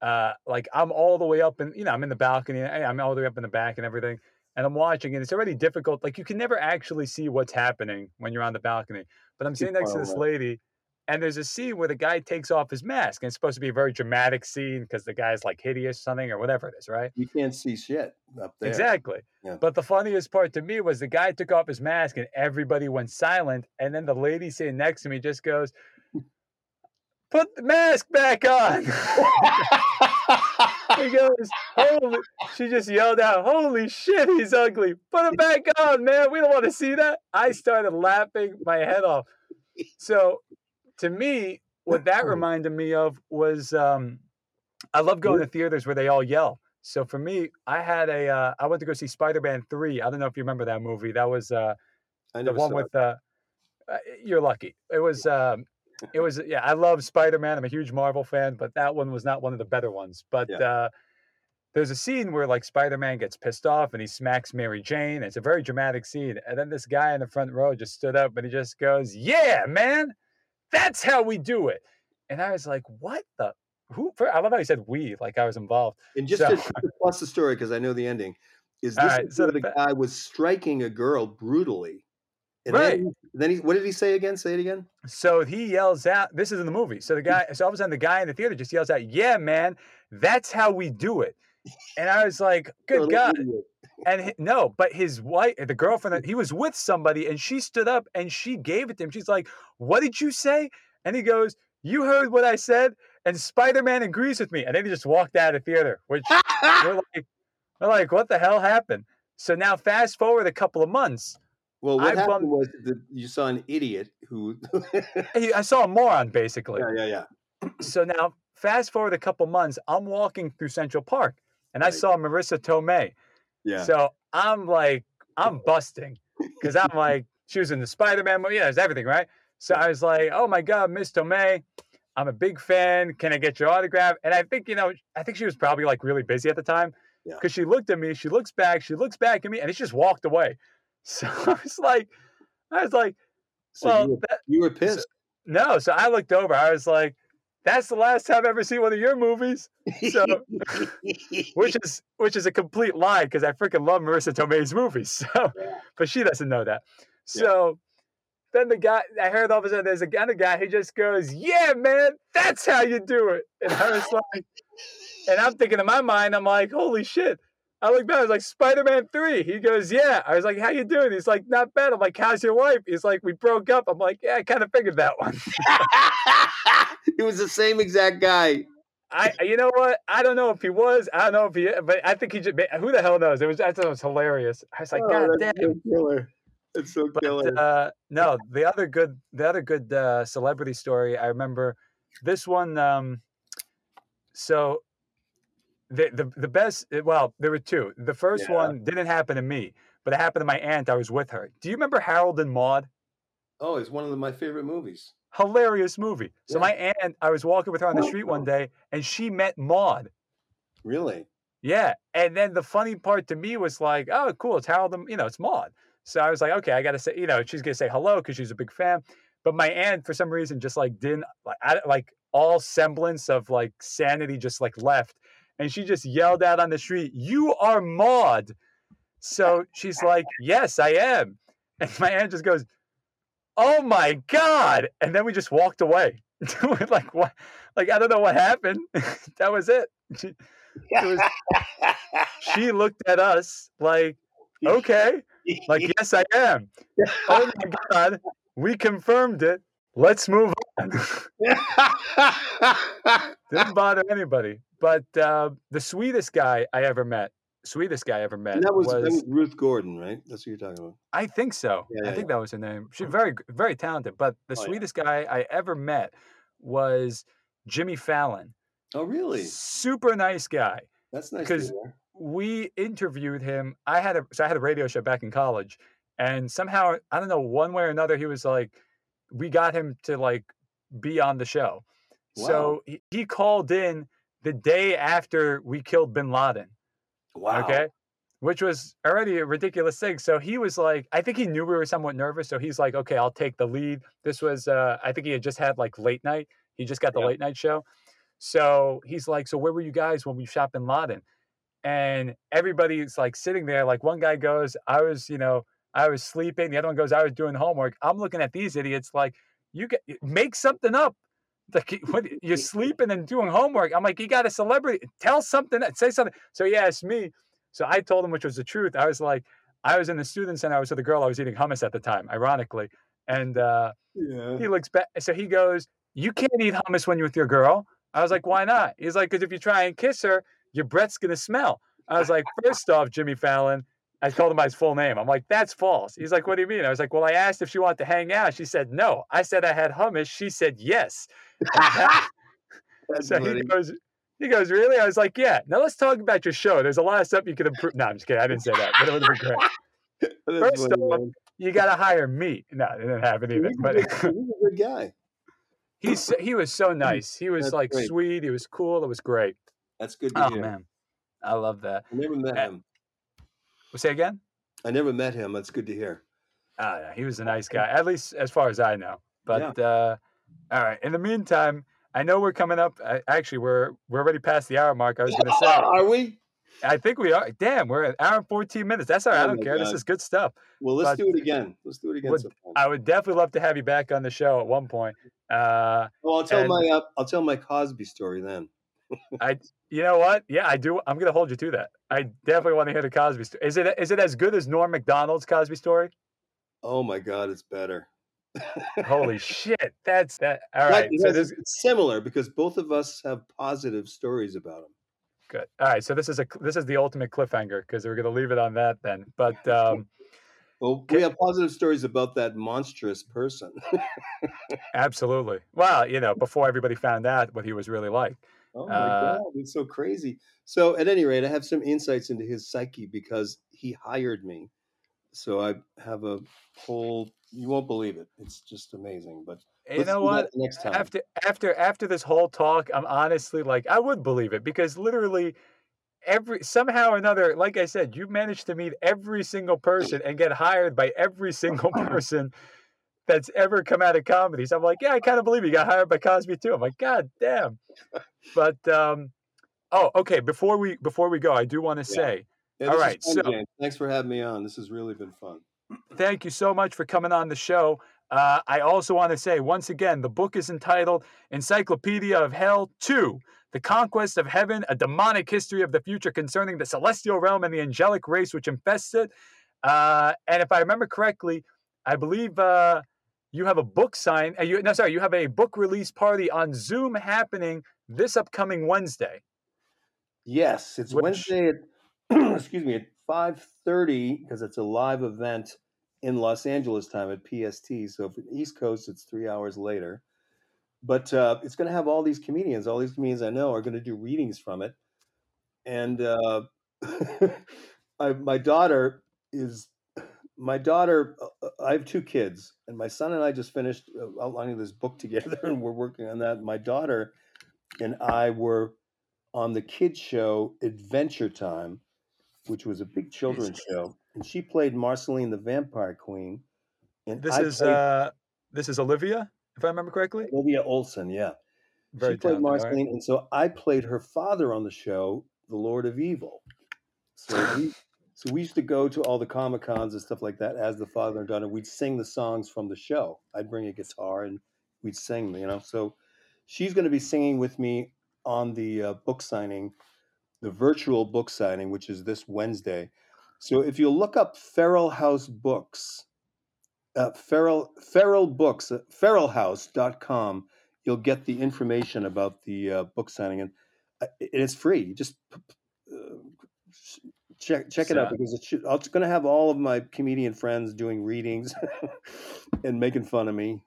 uh, like I'm all the way up and you know I'm in the balcony. I'm all the way up in the back and everything, and I'm watching, and it's already difficult. Like you can never actually see what's happening when you're on the balcony. But I'm sitting next to this lady, and there's a scene where the guy takes off his mask, and it's supposed to be a very dramatic scene because the guy's like hideous, or something or whatever it is, right? You can't see shit up there. Exactly. Yeah. But the funniest part to me was the guy took off his mask, and everybody went silent, and then the lady sitting next to me just goes put the mask back on. he goes, holy, she just yelled out, holy shit, he's ugly. Put him back on, man. We don't want to see that. I started laughing my head off. So to me, what that reminded me of was um, I love going to theaters where they all yell. So for me, I had a uh, I went to go see Spider Man three. I don't know if you remember that movie. That was uh, the one with uh, uh, you're lucky. It was um, it was yeah i love spider-man i'm a huge marvel fan but that one was not one of the better ones but yeah. uh, there's a scene where like spider-man gets pissed off and he smacks mary jane it's a very dramatic scene and then this guy in the front row just stood up and he just goes yeah man that's how we do it. And i was like what the who i love how he said we like i was involved. And just so, to, plus the story because i know the ending is this right, so the, the guy was striking a girl brutally and right. Then, then, he, what did he say again? Say it again. So he yells out. This is in the movie. So the guy, so all of a sudden, the guy in the theater just yells out, "Yeah, man, that's how we do it." and I was like, "Good God!" And hi- no, but his wife, the girlfriend, he was with somebody, and she stood up and she gave it to him. She's like, "What did you say?" And he goes, "You heard what I said." And Spider Man agrees with me, and then he just walked out of the theater, which we're like, we're like, "What the hell happened?" So now, fast forward a couple of months, well, what I happened bumped- was that you saw an idiot who. I saw a moron basically. yeah, yeah. Yeah. so now fast forward a couple months i'm walking through central park and i saw marisa tomei Yeah. so i'm like i'm busting because i'm like she was in the spider-man movie yeah there's everything right so i was like oh my god miss tomei i'm a big fan can i get your autograph and i think you know i think she was probably like really busy at the time Yeah. because she looked at me she looks back she looks back at me and she just walked away so i was like i was like so well you, were, that, you were pissed. no so i looked over i was like that's the last time I've ever seen one of your movies so- which is which is a complete lie because I freaking love Marisa Tomei's movies. So, but she doesn't know that. Yeah. So then the guy, I heard all of a sudden there's another guy who just goes, "Yeah, man, that's how you do it." And I was like, and I'm thinking in my mind, I'm like, "Holy shit!" I look back, I was like, "Spider-Man 3. He goes, "Yeah." I was like, "How you doing?" He's like, "Not bad." I'm like, "How's your wife?" He's like, "We broke up." I'm like, "Yeah, I kind of figured that one." he was the same exact guy. I, you know what? I don't know if he was. I don't know if he, but I think he just. Who the hell knows? It was. I thought it was hilarious. I was like, Oh, God damn. so killer. It's so killer. Uh, no, the other good, the other good uh, celebrity story. I remember this one. Um, so the the the best. eh, Well, there were two. The first Yeah. one didn't happen to me, but it happened to my aunt. I was with her. Do you remember Harold and Maude? oh, it's one of the, my favorite movies. Hilarious movie. So Yeah. my aunt, I was walking with her on the street one day, and she met Maude. Really? Yeah. And then the funny part to me was like, oh, cool. It's Harold, and- you know, it's maude So I was like, okay, I got to say, you know, she's going to say hello because she's a big fan. But my aunt, for some reason, just like didn't, like, like all semblance of like sanity just like left. And she just yelled out on the street, you are Maude. So she's like, yes, I am. And my aunt just goes, oh my God. And then we just walked away. Like, what? Like, I don't know what happened. that was it. She, it was she looked at us like, okay, like, yes, I am. Oh my God, we confirmed it. Let's move on. Didn't bother anybody. But uh, the sweetest guy I ever met, sweetest guy I ever met and that was, was, Ruth Gordon, right? That's what you're talking about. I think so. Yeah, I yeah, think that was her name. She's very, very talented. But the Oh, yeah. sweetest guy I ever met was Jimmy Fallon. Oh, really? Super nice guy. That's nice. Because- we interviewed him. I had a so I had a radio show back in college, and somehow I don't know one way or another he was like, we got him to like be on the show. Wow. So he, he called in the day after we killed Bin Laden. Wow. Okay. Which was already a ridiculous thing. So he was like, I think he knew we were somewhat nervous. So he's like, okay, I'll take the lead. This was, uh, I think he had just had like late night. He just got the Yeah. late night show. So he's like, so where were you guys when we shot Bin Laden? And everybody's like sitting there. Like one guy goes, I was, you know, I was sleeping. The other one goes, I was doing homework. I'm looking at these idiots like, you get make something up. Like what, you're sleeping and doing homework. I'm like, you got a celebrity. Tell something. Say something. So he asked me. So I told him, which was the truth. I was like, I was in the student center. I was with a girl. I was eating hummus at the time, ironically. And uh, Yeah. he looks back. So he goes, "You can't eat hummus when you're with your girl." I was like, "Why not?" He's like, "Because if you try and kiss her, your breath's gonna smell." I was like, first off, Jimmy Fallon." I told him by his full name. I'm like, "That's false." He's like, "What do you mean?" I was like, "Well, I asked if she wanted to hang out. She said no. I said I had hummus. She said yes." So he goes, he goes, really? I was like, yeah. Now let's talk about your show. There's a lot of stuff you could improve. No, I'm just kidding. I didn't say that, but it would have been great. First off. You got to hire me. No, it didn't happen He's either. a But good- he's a good guy. he's he was so nice. He was That's like great. sweet. He was cool. It was great. That's good to hear. Oh hear. man, I love that. I never met Uh, him. We'll say again. I never met him. That's good to hear. Oh, yeah, he was a nice guy, at least as far as I know. But uh, all right. In the meantime, I know we're coming up. I, actually, we're we're already past the hour mark. I was going to say. Are we? I think we are. Damn, we're at hour and 14 minutes. That's all right. I Oh don't my care. This is good stuff. Well, let's But- do it again. Let's do it again. Would- I would definitely love to have you back on the show at one point. Uh, well, I'll tell and- my uh, I'll tell my Cosby story then. I, you know what? Yeah, I do. I'm gonna hold you to that. I definitely want to hear the Cosby story. Is it is it as good as Norm Macdonald's Cosby story? Oh my God, it's better. Holy shit! That's that. All right. So this, it's similar because both of us have positive stories about him. Good. All right. So this is a this is the ultimate cliffhanger because we're gonna leave it on that then. But um, well, we have positive stories about that monstrous person. absolutely. Well, you know, before everybody found out what he was really like. Oh my uh, god, it's so crazy. So, at any rate, I have some insights into his psyche because he hired me. So I have a whole. You won't believe it. It's just amazing. But you know what? Next time. After after after this whole talk, I'm honestly like I would believe it because literally every somehow or another, like I said, you managed to meet every single person and get hired by every single person that's ever come out of comedy. So I'm like, yeah, I kind of believe you got hired by Cosby too. I'm like, God damn. But um, oh, okay. Before we before we go, I do want to yeah. say, yeah, all right. So James. thanks for having me on. This has really been fun. Thank you so much for coming on the show. Uh, I also want to say once again, the book is entitled Encyclopedia of Hell 2 The Conquest of Heaven, a demonic history of the future concerning the celestial realm and the angelic race which infests it. Uh, and if I remember correctly, I believe uh, you have a book sign. Uh, you, no, sorry, you have a book release party on Zoom happening this upcoming Wednesday. Yes, it's which, Wednesday at excuse me at five thirty because it's a live event in Los Angeles time at PST. So for the East Coast, it's three hours later. But uh, it's going to have all these comedians. All these comedians I know are going to do readings from it. And uh, I, my daughter is my daughter. Uh, I have two kids, and my son and I just finished uh, outlining this book together, and we're working on that. My daughter and I were on the kids show Adventure Time, which was a big children's show and she played Marceline the Vampire Queen. And this I is played, uh, this is Olivia, if I remember correctly. Olivia Olson, yeah. Very she played Marceline, right. and so I played her father on the show, the Lord of Evil. So we, so we used to go to all the comic cons and stuff like that as the father and daughter. We'd sing the songs from the show. I'd bring a guitar and we'd sing, you know. So she's going to be singing with me on the uh, book signing, the virtual book signing, which is this Wednesday. So if you look up Feral House Books, uh, Feral Feral Books, uh, feralhouse.com, you'll get the information about the uh, book signing, and uh, it's free. You just uh, check check so, it out because it's, it's going to have all of my comedian friends doing readings and making fun of me.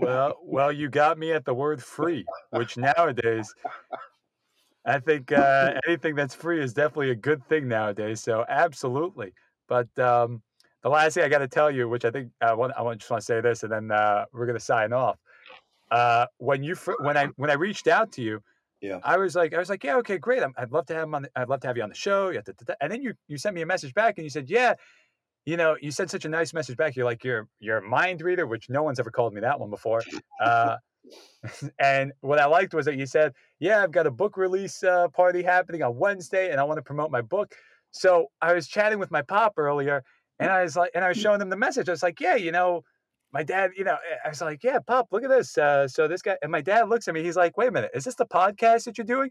well, well, you got me at the word free, which nowadays I think uh, anything that's free is definitely a good thing nowadays. So absolutely. But um, the last thing I got to tell you, which I think I want, I just want to say this, and then uh, we're gonna sign off. Uh, when you when I when I reached out to you, yeah, I was like I was like yeah okay great i would love to have him on the, I'd love to have you on the show and then you you sent me a message back and you said yeah you know you sent such a nice message back you're like you're you're a mind reader which no one's ever called me that one before uh, and what I liked was that you said, "Yeah, I've got a book release uh, party happening on Wednesday, and I want to promote my book." So I was chatting with my pop earlier, and I was like, and I was showing him the message. I was like, "Yeah, you know, my dad, you know," I was like, "Yeah, pop, look at this." Uh, so this guy, and my dad looks at me. He's like, "Wait a minute, is this the podcast that you're doing?"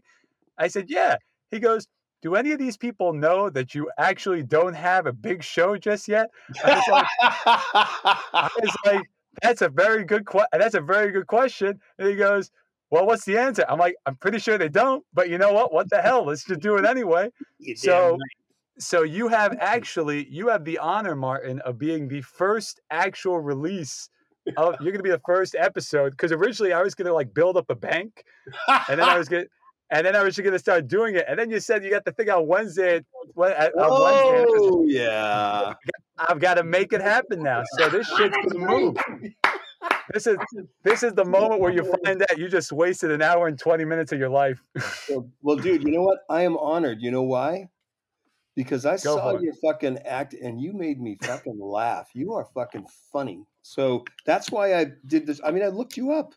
I said, "Yeah." He goes, do any of these people know that you actually don't have a big show just yet? I was like, I was like that's a very good question. That's a very good question. And he goes, well, what's the answer? I'm like, I'm pretty sure they don't, but you know what? What the hell? Let's just do it anyway. so, right. so you have actually, you have the honor, Martin, of being the first actual release of, you're going to be the first episode. Cause originally I was going to like build up a bank and then I was going to, and then I was just gonna start doing it. And then you said you got the thing on Wednesday. At, on Wednesday. Oh yeah. I've got to make it happen now. So this shit's gonna move. This is this is the moment where you find out you just wasted an hour and twenty minutes of your life. well, well, dude, you know what? I am honored. You know why? Because I Go saw your fucking act and you made me fucking laugh. You are fucking funny. So that's why I did this. I mean, I looked you up.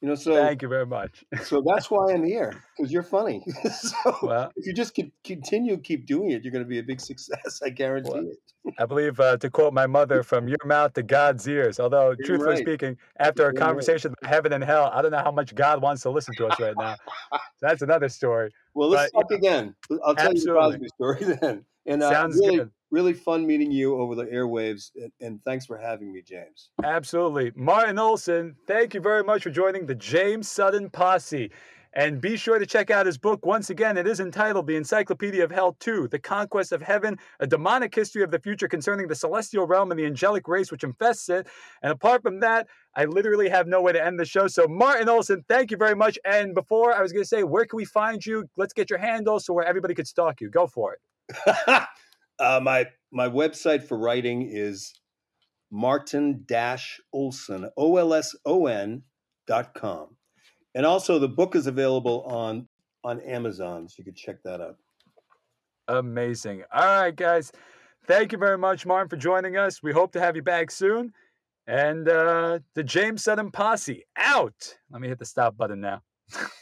You know, so Thank you very much. so that's why I'm here because you're funny. so Well, if you just keep, continue keep doing it, you're going to be a big success. I guarantee Well, it. I believe uh, to quote my mother, "From your mouth to God's ears." Although, You're truthfully right. speaking, after You're a right. conversation about heaven and hell, I don't know how much God wants to listen to us right now. That's another story. Well, let's But, talk again. I'll tell you the Absolutely. Cosby story then. And uh, Sounds really, good. Really fun meeting you over the airwaves. And, and thanks for having me, James. Absolutely. Martin Olson, thank you very much for joining the James Sutton Posse. And be sure to check out his book. Once again, it is entitled The Encyclopedia of Hell 2 The Conquest of Heaven, a demonic history of the future concerning the celestial realm and the angelic race which infests it. And apart from that, I literally have no way to end the show. So, Martin Olson, thank you very much. And before I was going to say, where can we find you? Let's get your handle so where everybody could stalk you. Go for it. uh, my my website for writing is martin olson o l s o n dot com, and also the book is available on on Amazon, so you can check that out. Amazing. All right, guys. Thank you very much, Martin, for joining us. We hope to have you back soon. And uh, the James Sutton Posse out. Let me hit the stop button now.